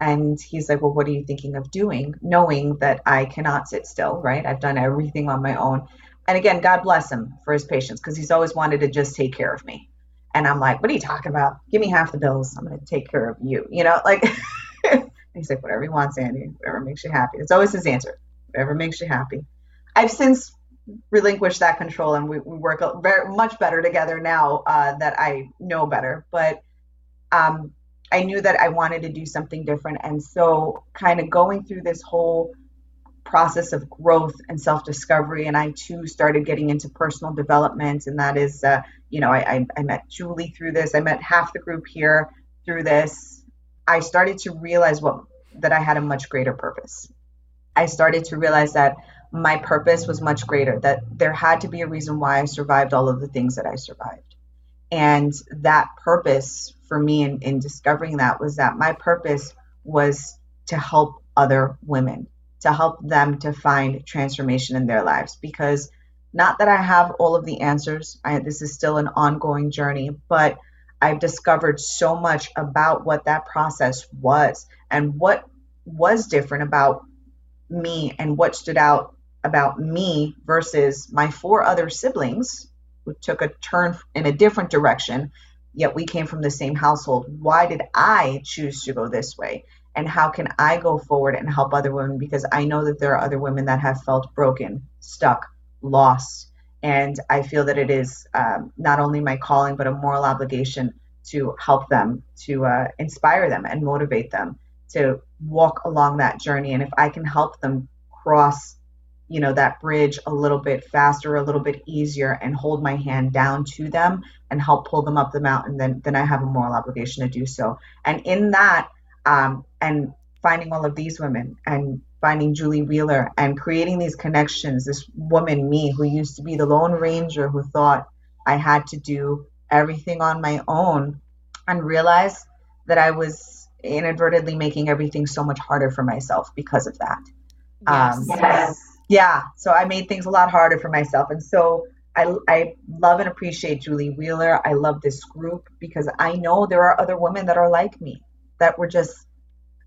Speaker 6: And he's like, Well, what are you thinking of doing? Knowing that I cannot sit still, right? I've done everything on my own and again, God bless him for his patience because he's always wanted to just take care of me. And I'm like, what are you talking about? Give me half the bills. I'm going to take care of you. You know, like, [laughs] he's like, whatever he wants, Andy, whatever makes you happy. It's always his answer, whatever makes you happy. I've since relinquished that control and we, we work very much better together now uh, that I know better. But um, I knew that I wanted to do something different. And so, kind of going through this whole process of growth and self discovery. And I too started getting into personal development. And that is, uh, you know, I, I, I met Julie through this, I met half the group here through this. I started to realize what that I had a much greater purpose. I started to realize that my purpose was much greater, that there had to be a reason why I survived all of the things that I survived. And that purpose for me in, in discovering that was that my purpose was to help other women to help them to find transformation in their lives because not that I have all of the answers. I, this is still an ongoing journey, but I've discovered so much about what that process was and what was different about me and what stood out about me versus my four other siblings who took a turn in a different direction, yet we came from the same household. Why did I choose to go this way? And how can I go forward and help other women because I know that there are other women that have felt broken, stuck, lost. And I feel that it is um, not only my calling, but a moral obligation to help them, to uh, inspire them and motivate them to walk along that journey. And if I can help them cross, you know, that bridge a little bit faster, a little bit easier, and hold my hand down to them and help pull them up the mountain, then then I have a moral obligation to do so. And in that, um, and finding all of these women and finding Julie Wheeler and creating these connections. This woman, me, who used to be the Lone Ranger, who thought I had to do everything on my own, and realized that I was inadvertently making everything so much harder for myself because of that. Yes. Um, yes. Yeah. So I made things a lot harder for myself. And so I, I love and appreciate Julie Wheeler. I love this group because I know there are other women that are like me that were just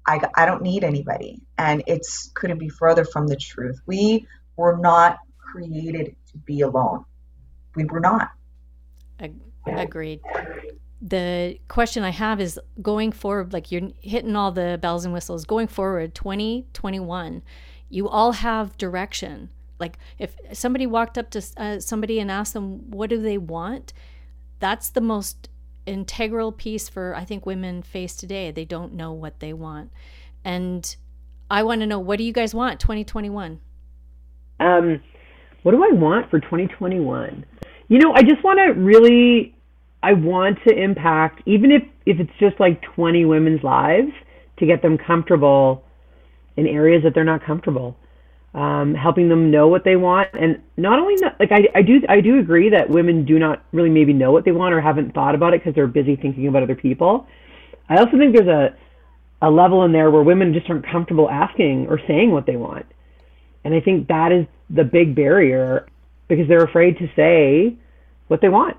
Speaker 6: I, I don't need anybody. And it's couldn't be further from the truth. We were not created to be alone. We were not.
Speaker 1: Agreed. The question i have is going forward like you're hitting all the bells and whistles. Going forward 2021 you all have direction. Like if somebody walked up to uh, somebody and asked them what do they want? That's the most integral piece for I think women face today. They don't know what they want. And I want to know what do you guys want 2021? Um
Speaker 2: what do I want for 2021? You know, I just want to really I want to impact, even if, if it's just like 20 women's lives, to get them comfortable in areas that they're not comfortable. Um, helping them know what they want, and not only not, like I, I do I do agree that women do not really maybe know what they want or haven't thought about it because they're busy thinking about other people. I also think there's a a level in there where women just aren't comfortable asking or saying what they want, and I think that is the big barrier because they're afraid to say what they want.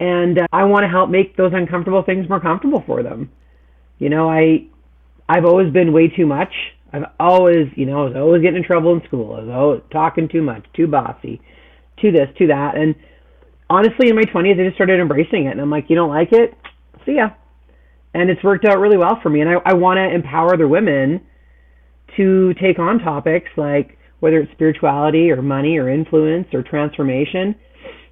Speaker 2: And uh, I want to help make those uncomfortable things more comfortable for them. You know, I I've always been way too much. I've always, you know, I was always getting in trouble in school. I was always talking too much, too bossy, too this, too that. And honestly, in my 20s, I just started embracing it. And I'm like, you don't like it? See ya. And it's worked out really well for me. And I, I want to empower other women to take on topics like whether it's spirituality or money or influence or transformation.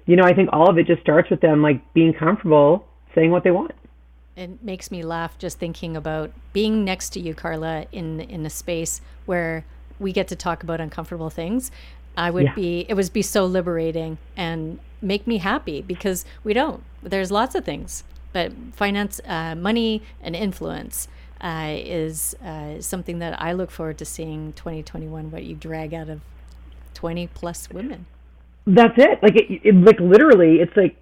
Speaker 2: You know, I think all of it just starts with them like being comfortable saying what they want.
Speaker 1: It makes me laugh just thinking about being next to you, Carla, in in a space where we get to talk about uncomfortable things. I would yeah. be it would be so liberating and make me happy because we don't. There's lots of things, but finance, uh, money, and influence uh, is uh, something that I look forward to seeing 2021. What you drag out of 20 plus women.
Speaker 2: That's it. Like it, it like literally, it's like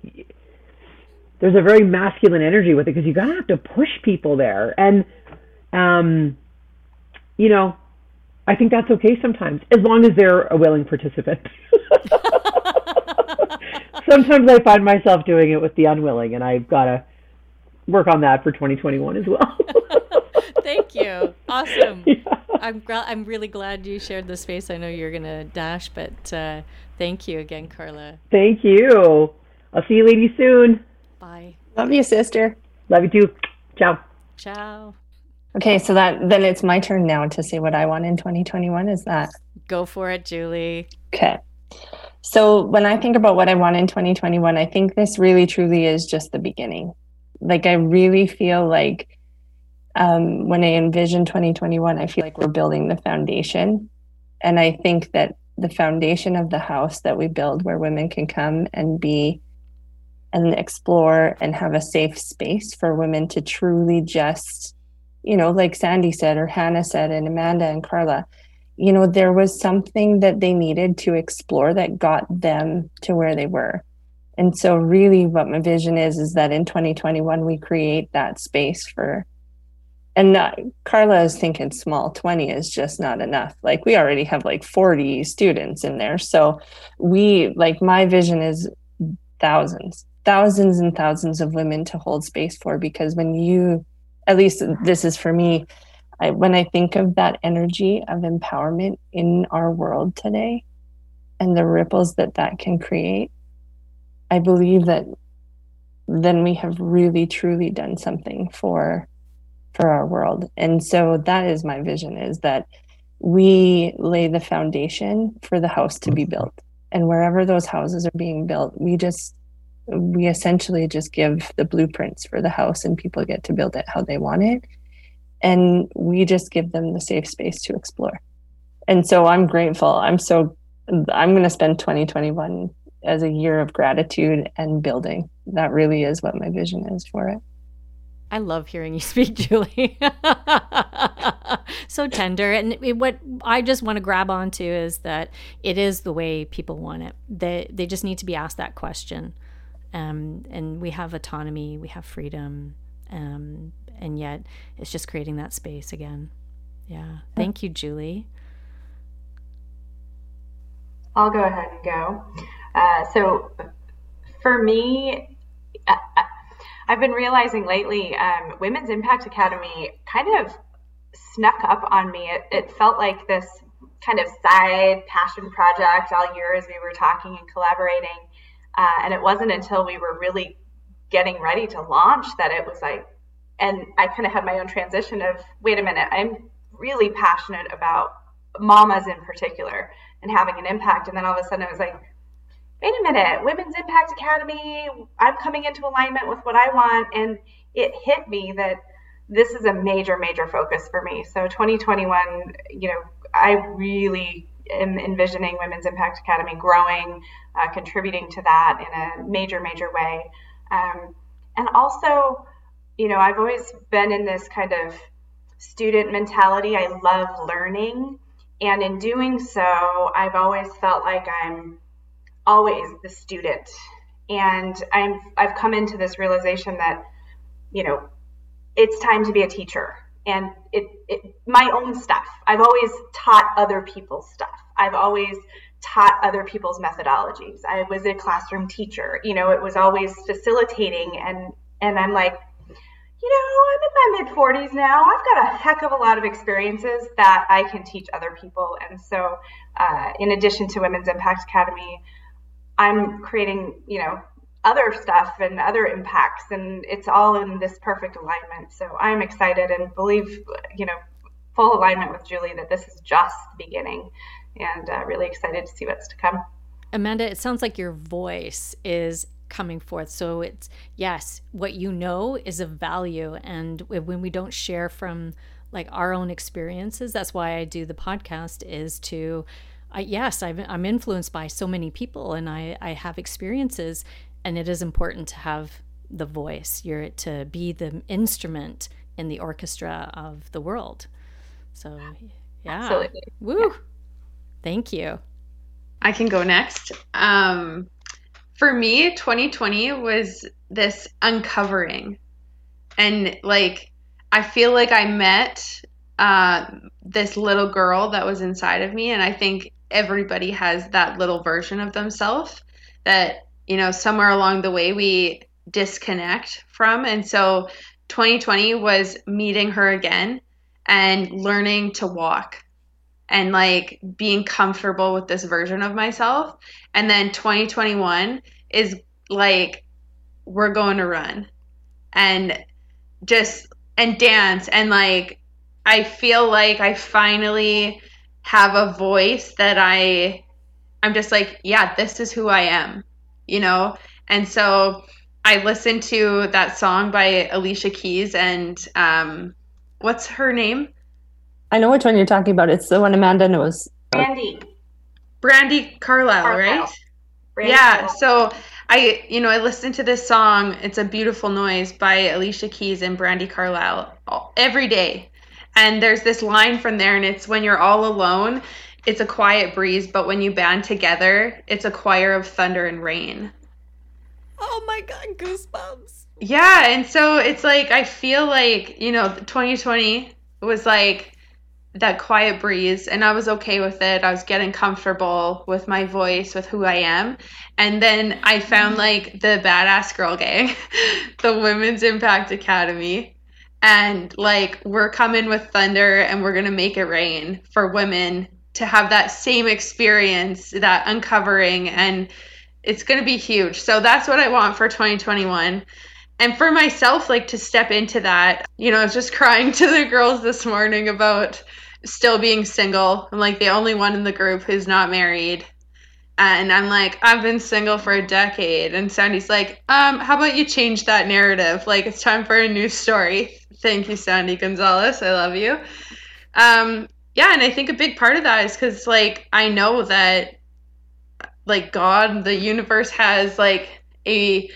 Speaker 2: there's a very masculine energy with it because you gotta have to push people there, and um, you know, I think that's okay sometimes as long as they're a willing participant. [laughs] sometimes I find myself doing it with the unwilling, and I've got to work on that for 2021 as well. [laughs]
Speaker 1: Thank you. Awesome. [laughs] Yeah. I'm I'm really glad you shared the space. I know you're gonna dash, but uh, thank you again, Carla.
Speaker 2: Thank you. I'll see you ladies soon.
Speaker 1: Bye.
Speaker 5: Love you, sister.
Speaker 2: Love you too. Ciao.
Speaker 1: Ciao.
Speaker 5: Okay, so that then it's my turn now to say what I want in 2021. Is that?
Speaker 1: Go for it, Julie.
Speaker 5: Okay. So when I think about what I want in 2021, I think this really truly is just the beginning. Like I really feel like um, when I envision 2021, I feel like we're building the foundation. And I think that the foundation of the house that we build, where women can come and be and explore and have a safe space for women to truly just, you know, like Sandy said, or Hannah said, and Amanda and Carla, you know, there was something that they needed to explore that got them to where they were. And so, really, what my vision is, is that in 2021, we create that space for and not, Carla is thinking small 20 is just not enough. Like we already have like 40 students in there. So we like my vision is thousands, thousands and thousands of women to hold space for because when you at least this is for me, I, when I think of that energy of empowerment in our world today and the ripples that that can create, I believe that then we have really truly done something for for our world. And so that is my vision is that we lay the foundation for the house to be mm-hmm. built. And wherever those houses are being built, we just we essentially just give the blueprints for the house and people get to build it how they want it. And we just give them the safe space to explore. And so I'm grateful. I'm so I'm going to spend 2021 as a year of gratitude and building. That really is what my vision is for it.
Speaker 1: I love hearing you [laughs] speak, Julie. so tender. And what I just want to grab onto is that it is the way people want it. They, they just need to be asked that question. Um, and we have autonomy, we have freedom. Um, and yet it's just creating that space again. Yeah. Thank you, Julie.
Speaker 3: I'll go ahead and go. Uh, so for me, I, I've been realizing lately, um, Women's Impact Academy kind of snuck up on me. It, it felt like this kind of side passion project all year as we were talking and collaborating. Uh, and it wasn't until we were really getting ready to launch that it was like, and I kind of had my own transition of, wait a minute, I'm really passionate about mamas in particular and having an impact. And then all of a sudden it was like, wait a minute, Women's Impact Academy, I'm coming into alignment with what I want. And it hit me that this is a major, major focus for me. So 2021, you know, I really am envisioning Women's Impact Academy growing, uh, contributing to that in a major, major way. Um, and also, you know, I've always been in this kind of student mentality. I love learning. And in doing so, I've always felt like I'm always the student. And I'm, I've come into this realization that, you know, it's time to be a teacher. And it, it, my own stuff. I've always taught other people's stuff. I've always taught other people's methodologies. I was a classroom teacher. You know, it was always facilitating and and I'm like, you know, I'm in my mid 40s now. I've got a heck of a lot of experiences that I can teach other people. And so, uh, in addition to Women's Impact Academy, I'm creating, you know, other stuff and other impacts, and it's all in this perfect alignment. So I'm excited and believe, you know, full alignment with Julie that this is just the beginning, and uh, really excited to see what's to come.
Speaker 1: Amanda, it sounds like your voice is coming forth. So it's, yes, what you know is of value. And when we don't share from like our own experiences, that's why I do the podcast is to, I, yes, i am influenced by so many people and I, I have experiences and it is important to have the voice. You're to be the instrument in the orchestra of the world. So yeah. Absolutely. Woo. Yeah. Thank you.
Speaker 4: I can go next. Um, for me, 2020 was this uncovering. And like, I feel like I met uh, this little girl that was inside of me. And I think everybody has that little version of themselves that, you know, somewhere along the way we disconnect from. And so 2020 was meeting her again and learning to walk and like being comfortable with this version of myself. And then 2021 is like, we're going to run and just and dance. And like, I feel like I finally have a voice that I, I'm just like, yeah, this is who I am, you know? And so I listened to that song by Alicia Keys and, um, what's her name?
Speaker 5: I know which one you're talking about. It's the one Amanda knows.
Speaker 3: Brandy.
Speaker 4: Brandi Carlile, right? Brandi yeah. Carlile. So I, you know, I listened to this song. It's a beautiful noise by Alicia Keys and Brandi Carlile every day. And there's this line from there, and it's when you're all alone, it's a quiet breeze, but when you band together, it's a choir of thunder and rain.
Speaker 1: Oh my god, goosebumps.
Speaker 4: Yeah, and so it's like I feel like, you know, 2020 was like that quiet breeze and I was okay with it. I was getting comfortable with my voice, with who I am. And then I found mm-hmm. like the Badass Girl Gang, [laughs] the Women's Impact Academy. And like we're coming with thunder and we're going to make it rain for women to have that same experience, that uncovering and it's going to be huge. So that's what I want for 2021 and for myself like to step into that you know i was just [laughs] crying to the girls this morning about still being single. I'm like the only one in the group who's not married. And i'm like i've been single for a decade. And sandy's like um how about you change that narrative? Like it's time for a new story. [laughs] Thank you sandy gonzalez. I love you. Um yeah and i think a big part of that is because like i know that like god the universe has like a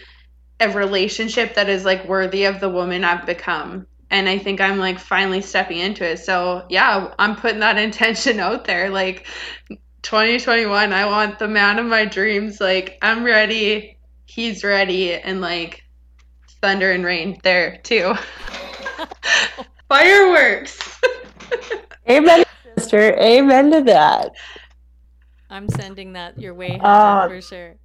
Speaker 4: a relationship that is like worthy of the woman I've become. And I think I'm like finally stepping into it. So, yeah, I'm putting that [laughs] intention out there. Like 2021, I want the man of my dreams. Like, I'm ready. He's ready. And like thunder and rain there too. [laughs] [laughs] Fireworks.
Speaker 5: Amen, sister. Amen to that.
Speaker 1: I'm sending that your way, uh, for sure.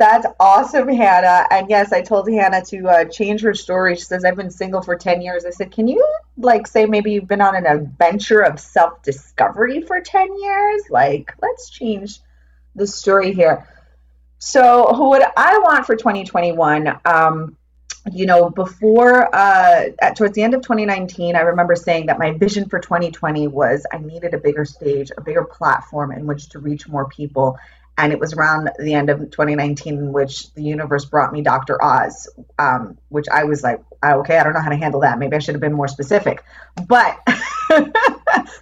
Speaker 6: That's awesome, Hannah. And yes, I told Hannah to uh, change her story. She says, I've been single for 10 years. I said, Can you, like, say maybe you've been on an adventure of self discovery for 10 years? Like, let's change the story here. So, what I want for 2021, um, you know, before, uh, at, towards the end of 2019, I remember saying that my vision for 2020 was I needed a bigger stage, a bigger platform in which to reach more people and it was around the end of 2019 in which the universe brought me Dr. Oz, um, which I was like, okay, I don't know how to handle that. Maybe I should have been more specific. But [laughs]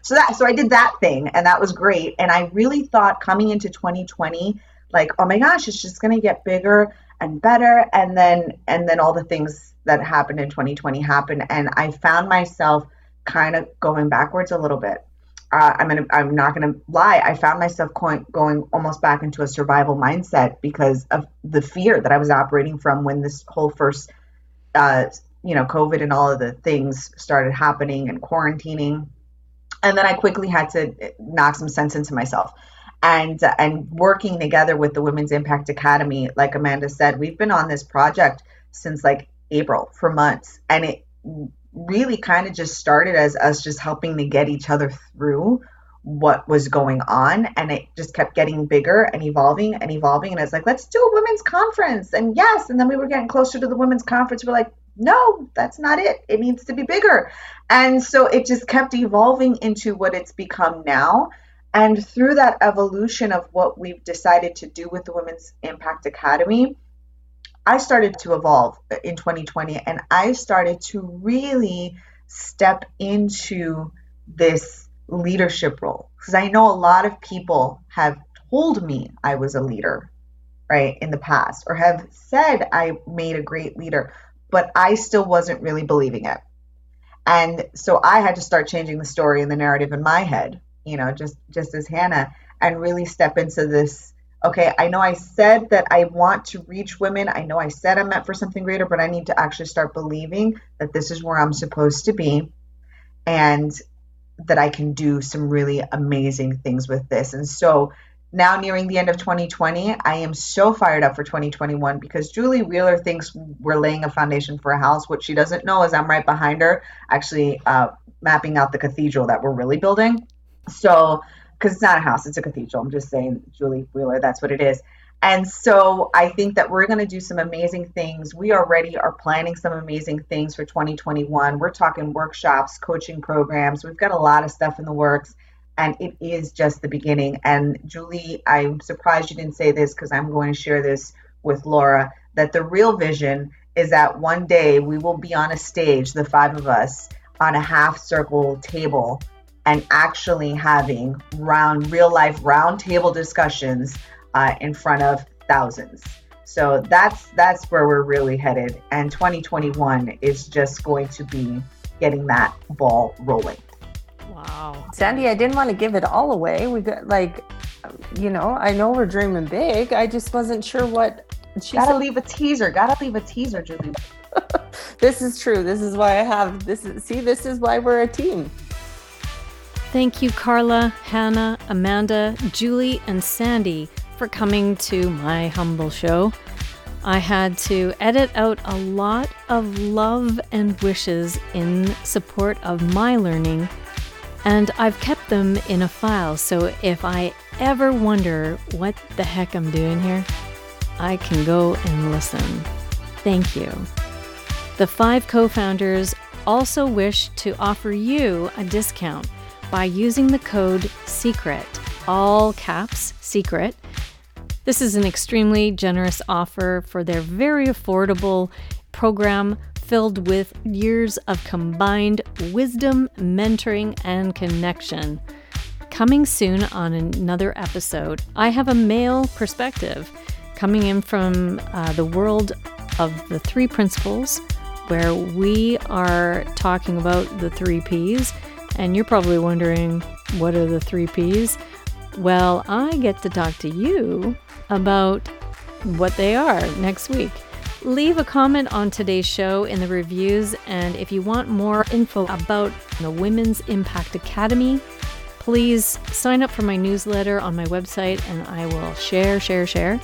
Speaker 6: so that so I did that thing, and that was great. And I really thought coming into 2020, like, oh my gosh, it's just going to get bigger and better. And then and then all the things that happened in 2020 happened. And i found myself kind of going backwards a little bit. Uh, i'm gonna i'm not gonna lie. I found myself going, going almost back into a survival mindset because of the fear that i was operating from when this whole first uh, you know covid and all of the things started happening and quarantining. And then i quickly had to knock some sense into myself and and working together with the Women's Impact Academy, like Amanda said, we've been on this project since like April for months, and it really kind of just started as us just helping to get each other through what was going on. And it just kept getting bigger and evolving and evolving. And it's like let's do a women's conference. And yes and then we were getting closer to the women's conference. We're like no that's not it. It needs to be bigger. And so it just kept evolving into what it's become now and through that evolution of what we've decided to do with the Women's Impact Academy, I started to evolve in 2020 and I started to really step into this leadership role because I know a lot of people have told me I was a leader, right, in the past or have said I made a great leader, but I still wasn't really believing it. And so I had to start changing the story and the narrative in my head you know, just just as Hannah, and really step into this. Okay, I know I said that I want to reach women. I know I said I'm meant for something greater, but I need to actually start believing that this is where I'm supposed to be, and that I can do some really amazing things with this. And so now nearing the end of 2020, I am so fired up for 2021 because Julie Wheeler thinks we're laying a foundation for a house. What she doesn't know is I'm right behind her, actually uh, mapping out the cathedral that we're really building. So, because it's not a house, it's a cathedral. I'm just saying, Julie Wheeler, that's what it is. And so I think that we're going to do some amazing things. We already are planning some amazing things for 2021. We're talking workshops, coaching programs. We've got a lot of stuff in the works, and it is just the beginning. And Julie, I'm surprised you didn't say this because I'm going to share this with Laura that the real vision is that one day we will be on a stage, the five of us, on a half circle table and actually having round real life roundtable discussions uh, in front of thousands. So that's that's where we're really headed, and 2021 is just going to be getting that ball rolling.
Speaker 5: Wow, Sandy, I didn't want to give it all away. We got like, you know, I know we're dreaming big. I just wasn't sure what.
Speaker 6: She gotta said. leave a teaser. Gotta leave a teaser, Julie. [laughs]
Speaker 5: this is true. This is why I have this. Is, see, this is why we're a team.
Speaker 1: Thank you, Carla, Hannah, Amanda, Julie, and Sandy for coming to my humble show. I had to edit out a lot of love and wishes in support of my learning, and I've kept them in a file so if I ever wonder what the heck I'm doing here, I can go and listen. Thank you. The five co founders also wish to offer you a discount by using the code SECRET, all caps SECRET. This is an extremely generous offer for their very affordable program filled with years of combined wisdom, mentoring, and connection. Coming soon on another episode, I have a male perspective coming in from uh, the world of the three principles, where we are talking about the three P's and you're probably wondering, what are the three P's? Well, I get to talk to you about what they are next week. Leave a comment on today's show in the reviews, and if you want more info about the Women's Impact Academy, please sign up for my newsletter on my website and I will share, share, share.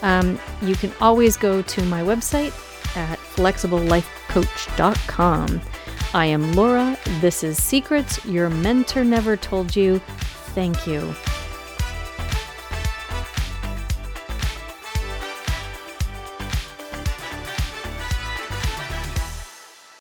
Speaker 1: Um, you can always go to my website at flexiblelifecoach.com. I am Laura. This is Secrets Your Mentor Never Told You. Thank you.